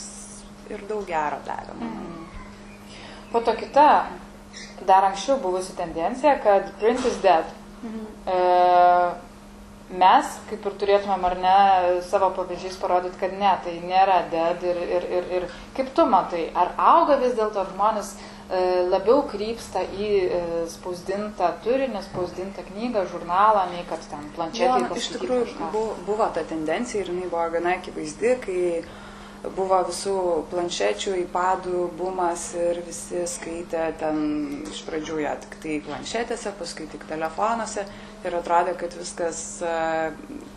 Speaker 2: ir daug gero davė. manau.
Speaker 1: Po to kita, dar anksčiau buvusi tendencija, kad print is dead. E, mes, kaip ir turėtumėm ar ne, savo pavyzdžiais parodyti, kad ne, tai nėra dead ir, ir, ir, ir kaip tu matai, ar auga vis dėlto žmonės e, labiau krypsta į e, spausdintą turinį, spausdintą knygą, žurnalą, nei kad ten planšetį
Speaker 2: iš tikrųjų buvo, buvo ta tendencija ir jinai buvo gana akivaizdi, kai buvo visų planšečių, ipadų bumas ir visi skaitė ten iš pradžių ją tik tai planšetėse, paskui tik telefonuose ir atrodė, kad viskas, e,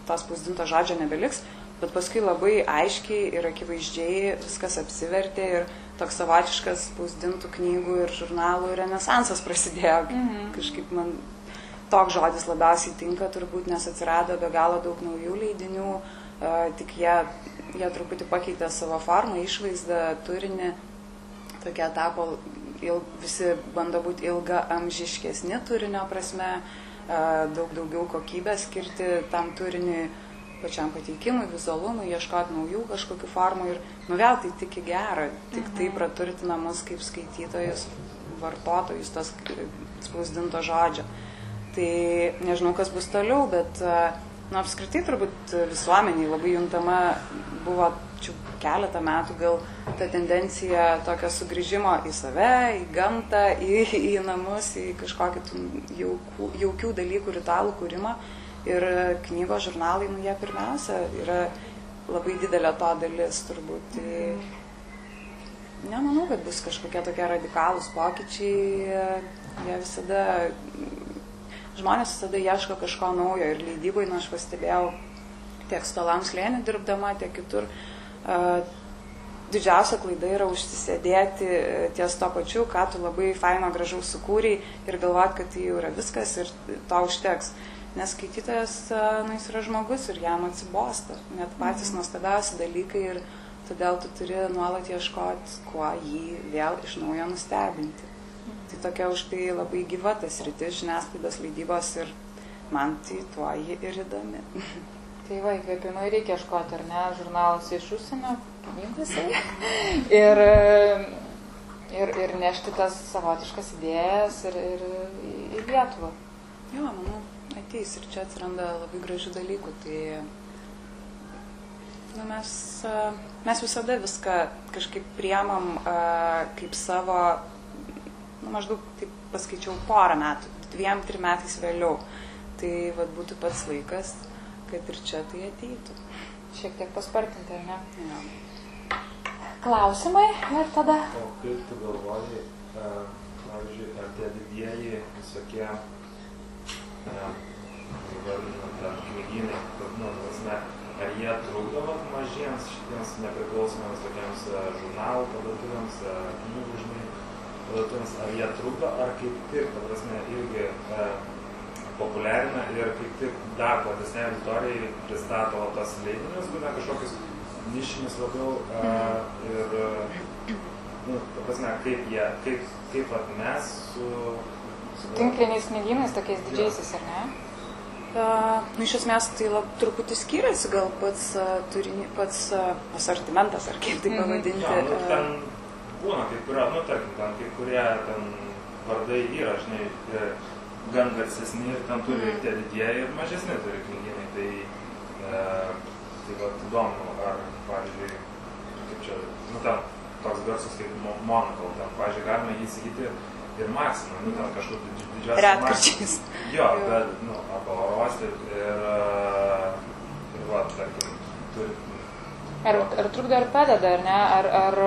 Speaker 2: tas spausdinto žodžio nebeliks, bet paskui labai aiškiai ir akivaizdžiai viskas apsivertė ir toks savotiškas spausdintų knygų ir žurnalų renesansas prasidėjo.
Speaker 1: Mhm.
Speaker 2: Kažkaip man toks žodis labiausiai tinka turbūt, nes atsirado be galo daug naujų leidinių, e, tik jie, jie truputį pakeitė savo formą, išvaizdą, turinį. Tokie tapo, il, visi bando būti ilga amžiškesni turinio prasme, e, daug daugiau kokybės skirti tam turiniui pačiam pateikimui, vizualumui, ieškoti naujų kažkokių formų ir nu vėl tai tik į gerą, tik tai praturtina mus kaip skaitytojus, vartotojus tos spausdinto žodžio. Tai nežinau, kas bus toliau, bet nu, apskritai turbūt visuomeniai labai juntama buvo čia keletą metų gal ta tendencija tokio sugrįžimo į save, į gamtą, į, į namus, į kažkokį jaukų, jaukių dalykų, ritualų kūrimą. Ir knygos žurnalai, nu jie pirmiausia yra labai didelė to dalis turbūt. Tai nemanau, kad bus kažkokie tokie radikalūs pokyčiai. Jie visada, žmonės visada ieško kažko naujo ir leidybai, nu aš pastebėjau tiek stalams lėnį dirbdama, tiek kitur. Didžiausia klaida yra užsisėdėti ties to pačiu, ką tu labai faino gražaus sukūrei ir galvoti, kad tai jau yra viskas ir to užteks nes skaitytojas, na, jis yra žmogus ir jam atsibosta, net patys
Speaker 1: Mhm.
Speaker 2: nuostabiausi dalykai ir todėl tu turi nuolat ieškoti, kuo jį vėl iš naujo nustebinti. Tokia už tai labai gyva tas rytis žiniasklaidos leidybos ir man tai tuo ji ir įdomi.
Speaker 1: Tai va, įkvėpimai reikia ieškoti, ar ne, žurnaluose iš užsienio, knygose. ir, ir, ir nešti tas savotiškas idėjas ir, ir į, į Lietuvą.
Speaker 2: Jo, manau, ateis ir čia atsiranda labai gražių dalykų. Tai nu, mes, mes visada viską kažkaip priemam kaip savo, nu, maždaug taip paskaičiau porą metų, dviem, trim metais vėliau. Tai vad būtų pats laikas, kad ir čia tai ateitų.
Speaker 1: Šiek tiek paspartinti, ar ne?
Speaker 2: Jo.
Speaker 1: Klausimai ir tada.
Speaker 4: O kaip tu galvoji, e, pavyzdžiui, ar tie didieji visokie, ar knygynai, nu, prasme, ar jie trukdo mažiems šitiems nepriklausomiems tokiems e, žurnalų parduotuvėms, e, knygų, žinai, parduotuvėms, ar jie trukdo, ar kaip tik, ta prasme, irgi e, populiarina ir kaip tik dar platesnė auditorijai pristato tos leidinius, būtent kažkokius nišinius labiau e, ir, nu, ta prasme, kaip jie, kaip, kaip vat, mes su... su
Speaker 1: Tinkliniais knygynais, tokiais didžiaisiais, ar ne?
Speaker 2: Uh, nu, iš esmės tai lab, truputį skiriasi gal pats uh, turinį, pats uh, asortimentas, ar kaip tai
Speaker 1: Mhm.
Speaker 2: pavadinti.
Speaker 4: Jo, nu,
Speaker 2: uh,
Speaker 4: ten būna kai kurio, nu, tarkim, ten kai kurie ten vardai yra, žinai, gan garsesni ir ten turi ir tie didieji ir mažesni turi knygynai. Tai, e, tai va, įdomu, ar, pavyzdžiui, kaip čia, nu, ten toks garsus kaip Mo- Monocle, ten, pavyzdžiui, galima jį įsigyti ir Maximum, nu, ten kažkur didž- didžiausias.
Speaker 2: Retkarčiais.
Speaker 4: Jo, bet, nu, arba Orosti ir, e, ir, va, tarkim, turi
Speaker 1: Ar, ar trukdo ir padeda, ar ne? Ar, ar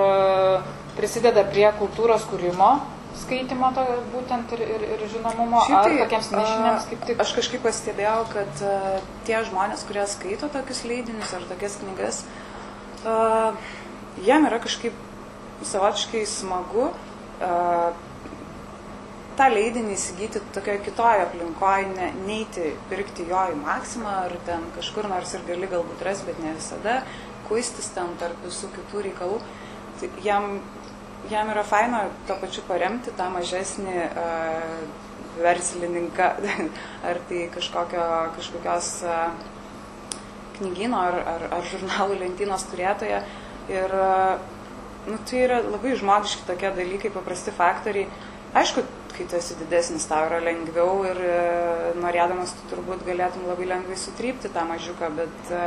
Speaker 1: prisideda prie kultūros kūrimo, skaitimo to, būtent ir, ir, ir žinomumo,
Speaker 2: Šiaip
Speaker 1: ar
Speaker 2: tai,
Speaker 1: tokiems nišiniams
Speaker 2: a,
Speaker 1: kaip tik?
Speaker 2: Aš kažkaip pastebėjau, kad a, tie žmonės, kurie skaito tokius leidinius ar tokias knygas, a, jiem yra kažkaip savotiškai smagu a, tą leidinį įsigyti tokioje kitoje aplinkoje, ne, neiti pirkti jo į maksimą ar ten kažkur nors ir gali galbūt rasti, bet ne visada, kuistis ten tarp visų kitų reikalų. Tai jam, jam yra faina to pačiu paremti tą mažesnį uh, verslininką ar tai kažkokio, kažkokios uh, knygyno ar, ar, ar žurnalų lentynos turėtoje. Ir uh, nu, tai yra labai žmogiški tokie dalykai, paprasti faktoriai. Aišku, kai tu esi didesnis, tau yra lengviau ir e, norėdamas tu turbūt galėtum labai lengvai sutrypti tą mažiuką, bet e,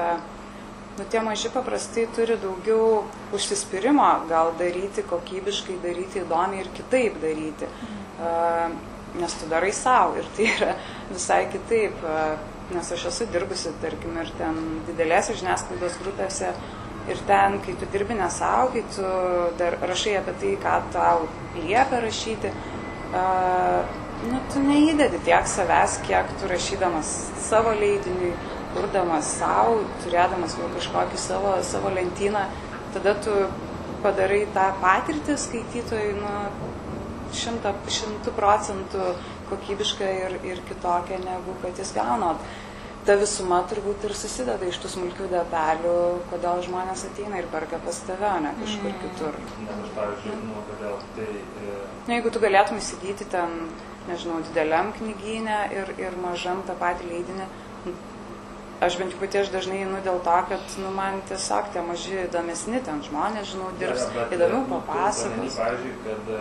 Speaker 2: nu, tie maži paprastai turi daugiau užsispyrimo gal daryti kokybiškai, daryti įdomiai ir kitaip daryti. E, nes tu darai savo ir tai yra visai kitaip. Nes aš esu dirbusi, tarkim, ir ten didelėse žiniasklaidos grupėse. Ir ten, kai tu dirbi ne savo, kai tu dar rašai apie tai, ką tau liepia rašyti, uh, nu, tu neįdedi tiek savęs, kiek tu rašydamas savo leidiniui, kurdamas savo, turėdamas jau kažkokį savo, savo lentyną, tada tu padarai tą patirtį skaitytojui, nu, šimta, šimtų procentų kokybišką ir, ir kitokią, negu kad jis gauna. Ta visuma turbūt ir susideda iš tų smulkių detalių, kodėl žmonės ateina ir perka pas tave, o ne kažkur kitur.
Speaker 4: Nes aš, pavyzdžiui, nu, kodėl tai... E,
Speaker 2: Na, jeigu tu galėtum įsigyti ten, nežinau, dideliam knygynę ir, ir mažam tą patį leidinį, aš bent jau pati aš dažnai einu dėl to, kad nu, man tiesiog tie maži įdomesni ten žmonės, žinau, dirbs,
Speaker 4: bet,
Speaker 2: įdomiau
Speaker 4: nu,
Speaker 2: papasakos.
Speaker 4: Pavyzdžiui, kad, e,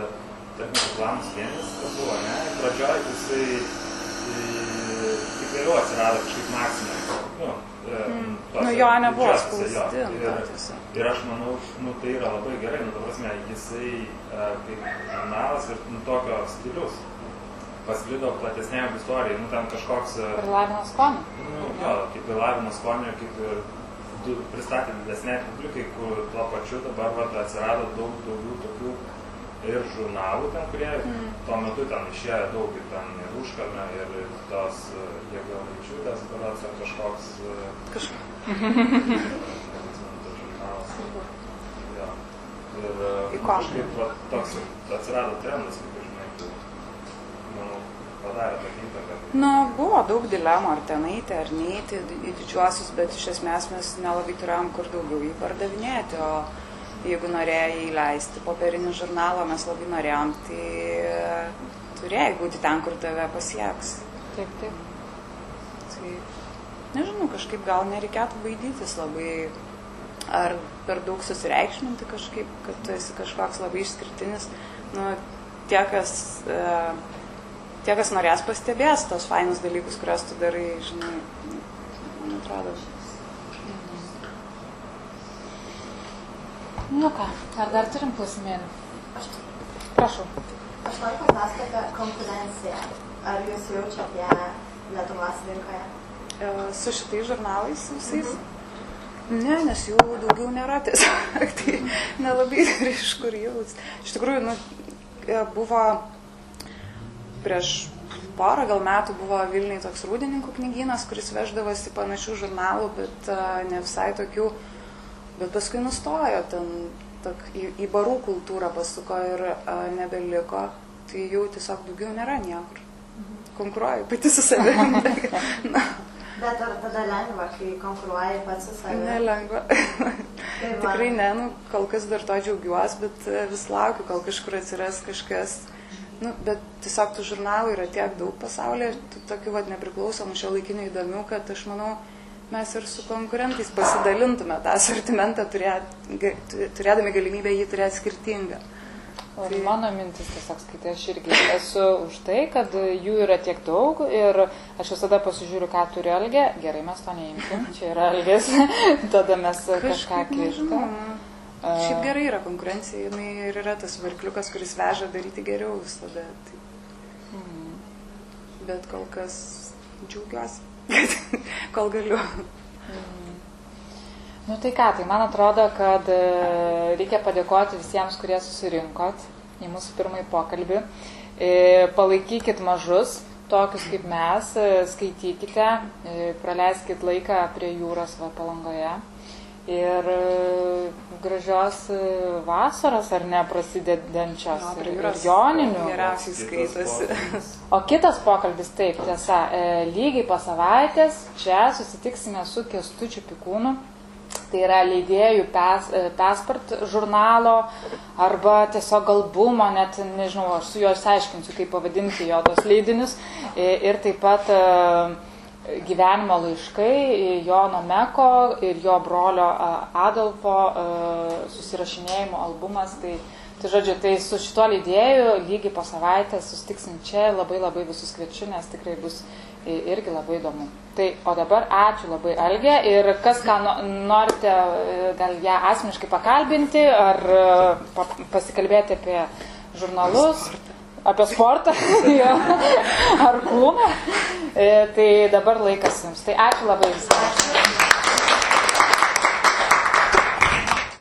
Speaker 4: tarkim, reklamos vienis, kas buvo, ne, pradžioj jisai e, tik vėliau atsirado kažkaip maksimai. Nu, e,
Speaker 2: Mm.
Speaker 4: tose
Speaker 2: Nu, jo nebuvo spausdinta
Speaker 4: Ir-
Speaker 2: tiesiog.
Speaker 4: Ir aš manau, nu, tai yra labai gerai, nu, ta prasme, jisai kaip žurnalas ir nu, tokio stilius pasklido platesnėje auditorijai, nu, ten kažkoks, e,
Speaker 1: Ir lavina skonį.
Speaker 4: nu, jo, kaip ir lavino skonio, kaip ir du, pristatė didesnė publikai, kur tuo pačiu dabar vat, atsirado daug daugiau tokių ir žurnalų ten, kurie mm. tuo metu ten išėjo daug, ir ten ir užkalnė, ir tos e, jėgavaičiūtės, berods, ar kažkoks... e. Jo. Ir e, kažkaip toks atsirado trendas, kaip ir žinai, tai, manau, padarė tą įtaką.
Speaker 2: Nu, buvo daug dilemų, ar ten eiti, ar neiti į didžiuosius, bet iš esmės mes nelabai turėjom kur daugiau jį pardavinėti, o jeigu norėjai įleisti popierinį žurnalą, mes labai norėjom, tai turėjai būti ten, kur tave pasieks.
Speaker 1: Taip, taip.
Speaker 2: Tai, nežinau, kažkaip gal nereikėtų baidytis labai, ar per daug susireikšminti kažkaip, kad tu esi kažkoks labai išskirtinis. Nu, tie, kas, e, tie, kas norės, pastebės tos fainus dalykus, kuriuos tu darai, žinai, man atrodo.
Speaker 1: Nu ką, ar dar turim klausimėlį?
Speaker 5: Aš,
Speaker 1: Prašau.
Speaker 5: aš noriu paklausti apie konkurenciją. Ar jūs jaučiat ją Lietuvos rinkoje?
Speaker 2: E, Su šitais žurnalais visais? Ne, nes jų daugiau nėra tiesiog, tai nelabai ir iš kur jaus. Iš tikrųjų, nu, e, buvo prieš porą gal metų buvo Vilniui toks rūdininkų knygynas, kuris veždavosi panašių žurnalų, bet uh, ne visai tokių, bet paskui nustojo ten tok, į, į barų kultūrą pasuko ir uh, nebeliko, tai jau tiesiog daugiau nėra niekur. Konkuruoju pati su savimi.
Speaker 5: Bet ar tada lengva, kai konkuruoji pats su savimi?
Speaker 2: nelengva.
Speaker 5: Va.
Speaker 2: Tikrai ne, nu, kol kas dar to džiaugiuosi, bet e, vis laukiu, kol kažkur atsiras kažkas. Nu, bet tiesiog tų žurnalų yra tiek daug pasaulyje, tokių vad nepriklausomų šio laikinių įdomių, kad aš manau, mes ir su konkurentais pasidalintume tą asortimentą, turė, turėdami galimybę jį turėti skirtingą.
Speaker 1: O Mano mintis tiesiog skaitai, aš irgi esu už tai, kad jų yra tiek daug ir aš visada pasižiūriu, ką turi Algė. Gerai, mes to neimkim, čia yra Algės, tada mes kažką
Speaker 2: Kažkaip nežinau. Šiaip gerai yra konkurencija, jinai ir yra tas varkliukas, kuris veža daryti geriau visada. Tai...
Speaker 1: Mhm.
Speaker 2: Bet kol kas džiaugiuosi, kol galiu.
Speaker 1: Nu tai ką, tai man atrodo, kad e, reikia padėkoti visiems, kurie susirinkot į mūsų pirmąjį pokalbį. E, Palaikykit mažus, tokius kaip mes, e, skaitykite, praleiskit laiką prie jūros va palangoje. Ir e, gražios e, vasaros ar ne prasidedančios
Speaker 2: Jo,
Speaker 1: ir, ir joninių.
Speaker 2: Geriausiai skaitosi.
Speaker 1: O kitas pokalbis, taip, tiesa, e, lygiai po savaitės čia susitiksime su Kestučiu Pikūnu. Tai yra leidėjų pes, Pespart žurnalo arba tiesiog albumo, net nežinau, aš su juo išsiaiškinsiu, kaip pavadinti jo tos leidinius. Ir taip pat e, gyvenimo laiškai e, Jono Meko ir jo brolio e, Adolfo e, susirašinėjimo albumas. Tai, tai žodžiu, tai su šituo leidėju lygiai po savaitės sustiksim čia, labai labai visus kviečiu, nes tikrai bus irgi labai įdomu. Tai, o dabar ačiū labai Algė ir kas ką no, norite, gal ją asmeniškai pakalbinti ar pa, pasikalbėti apie žurnalus, apie sportą ar kūną, E, tai dabar laikas jums. Tai ačiū labai visiems.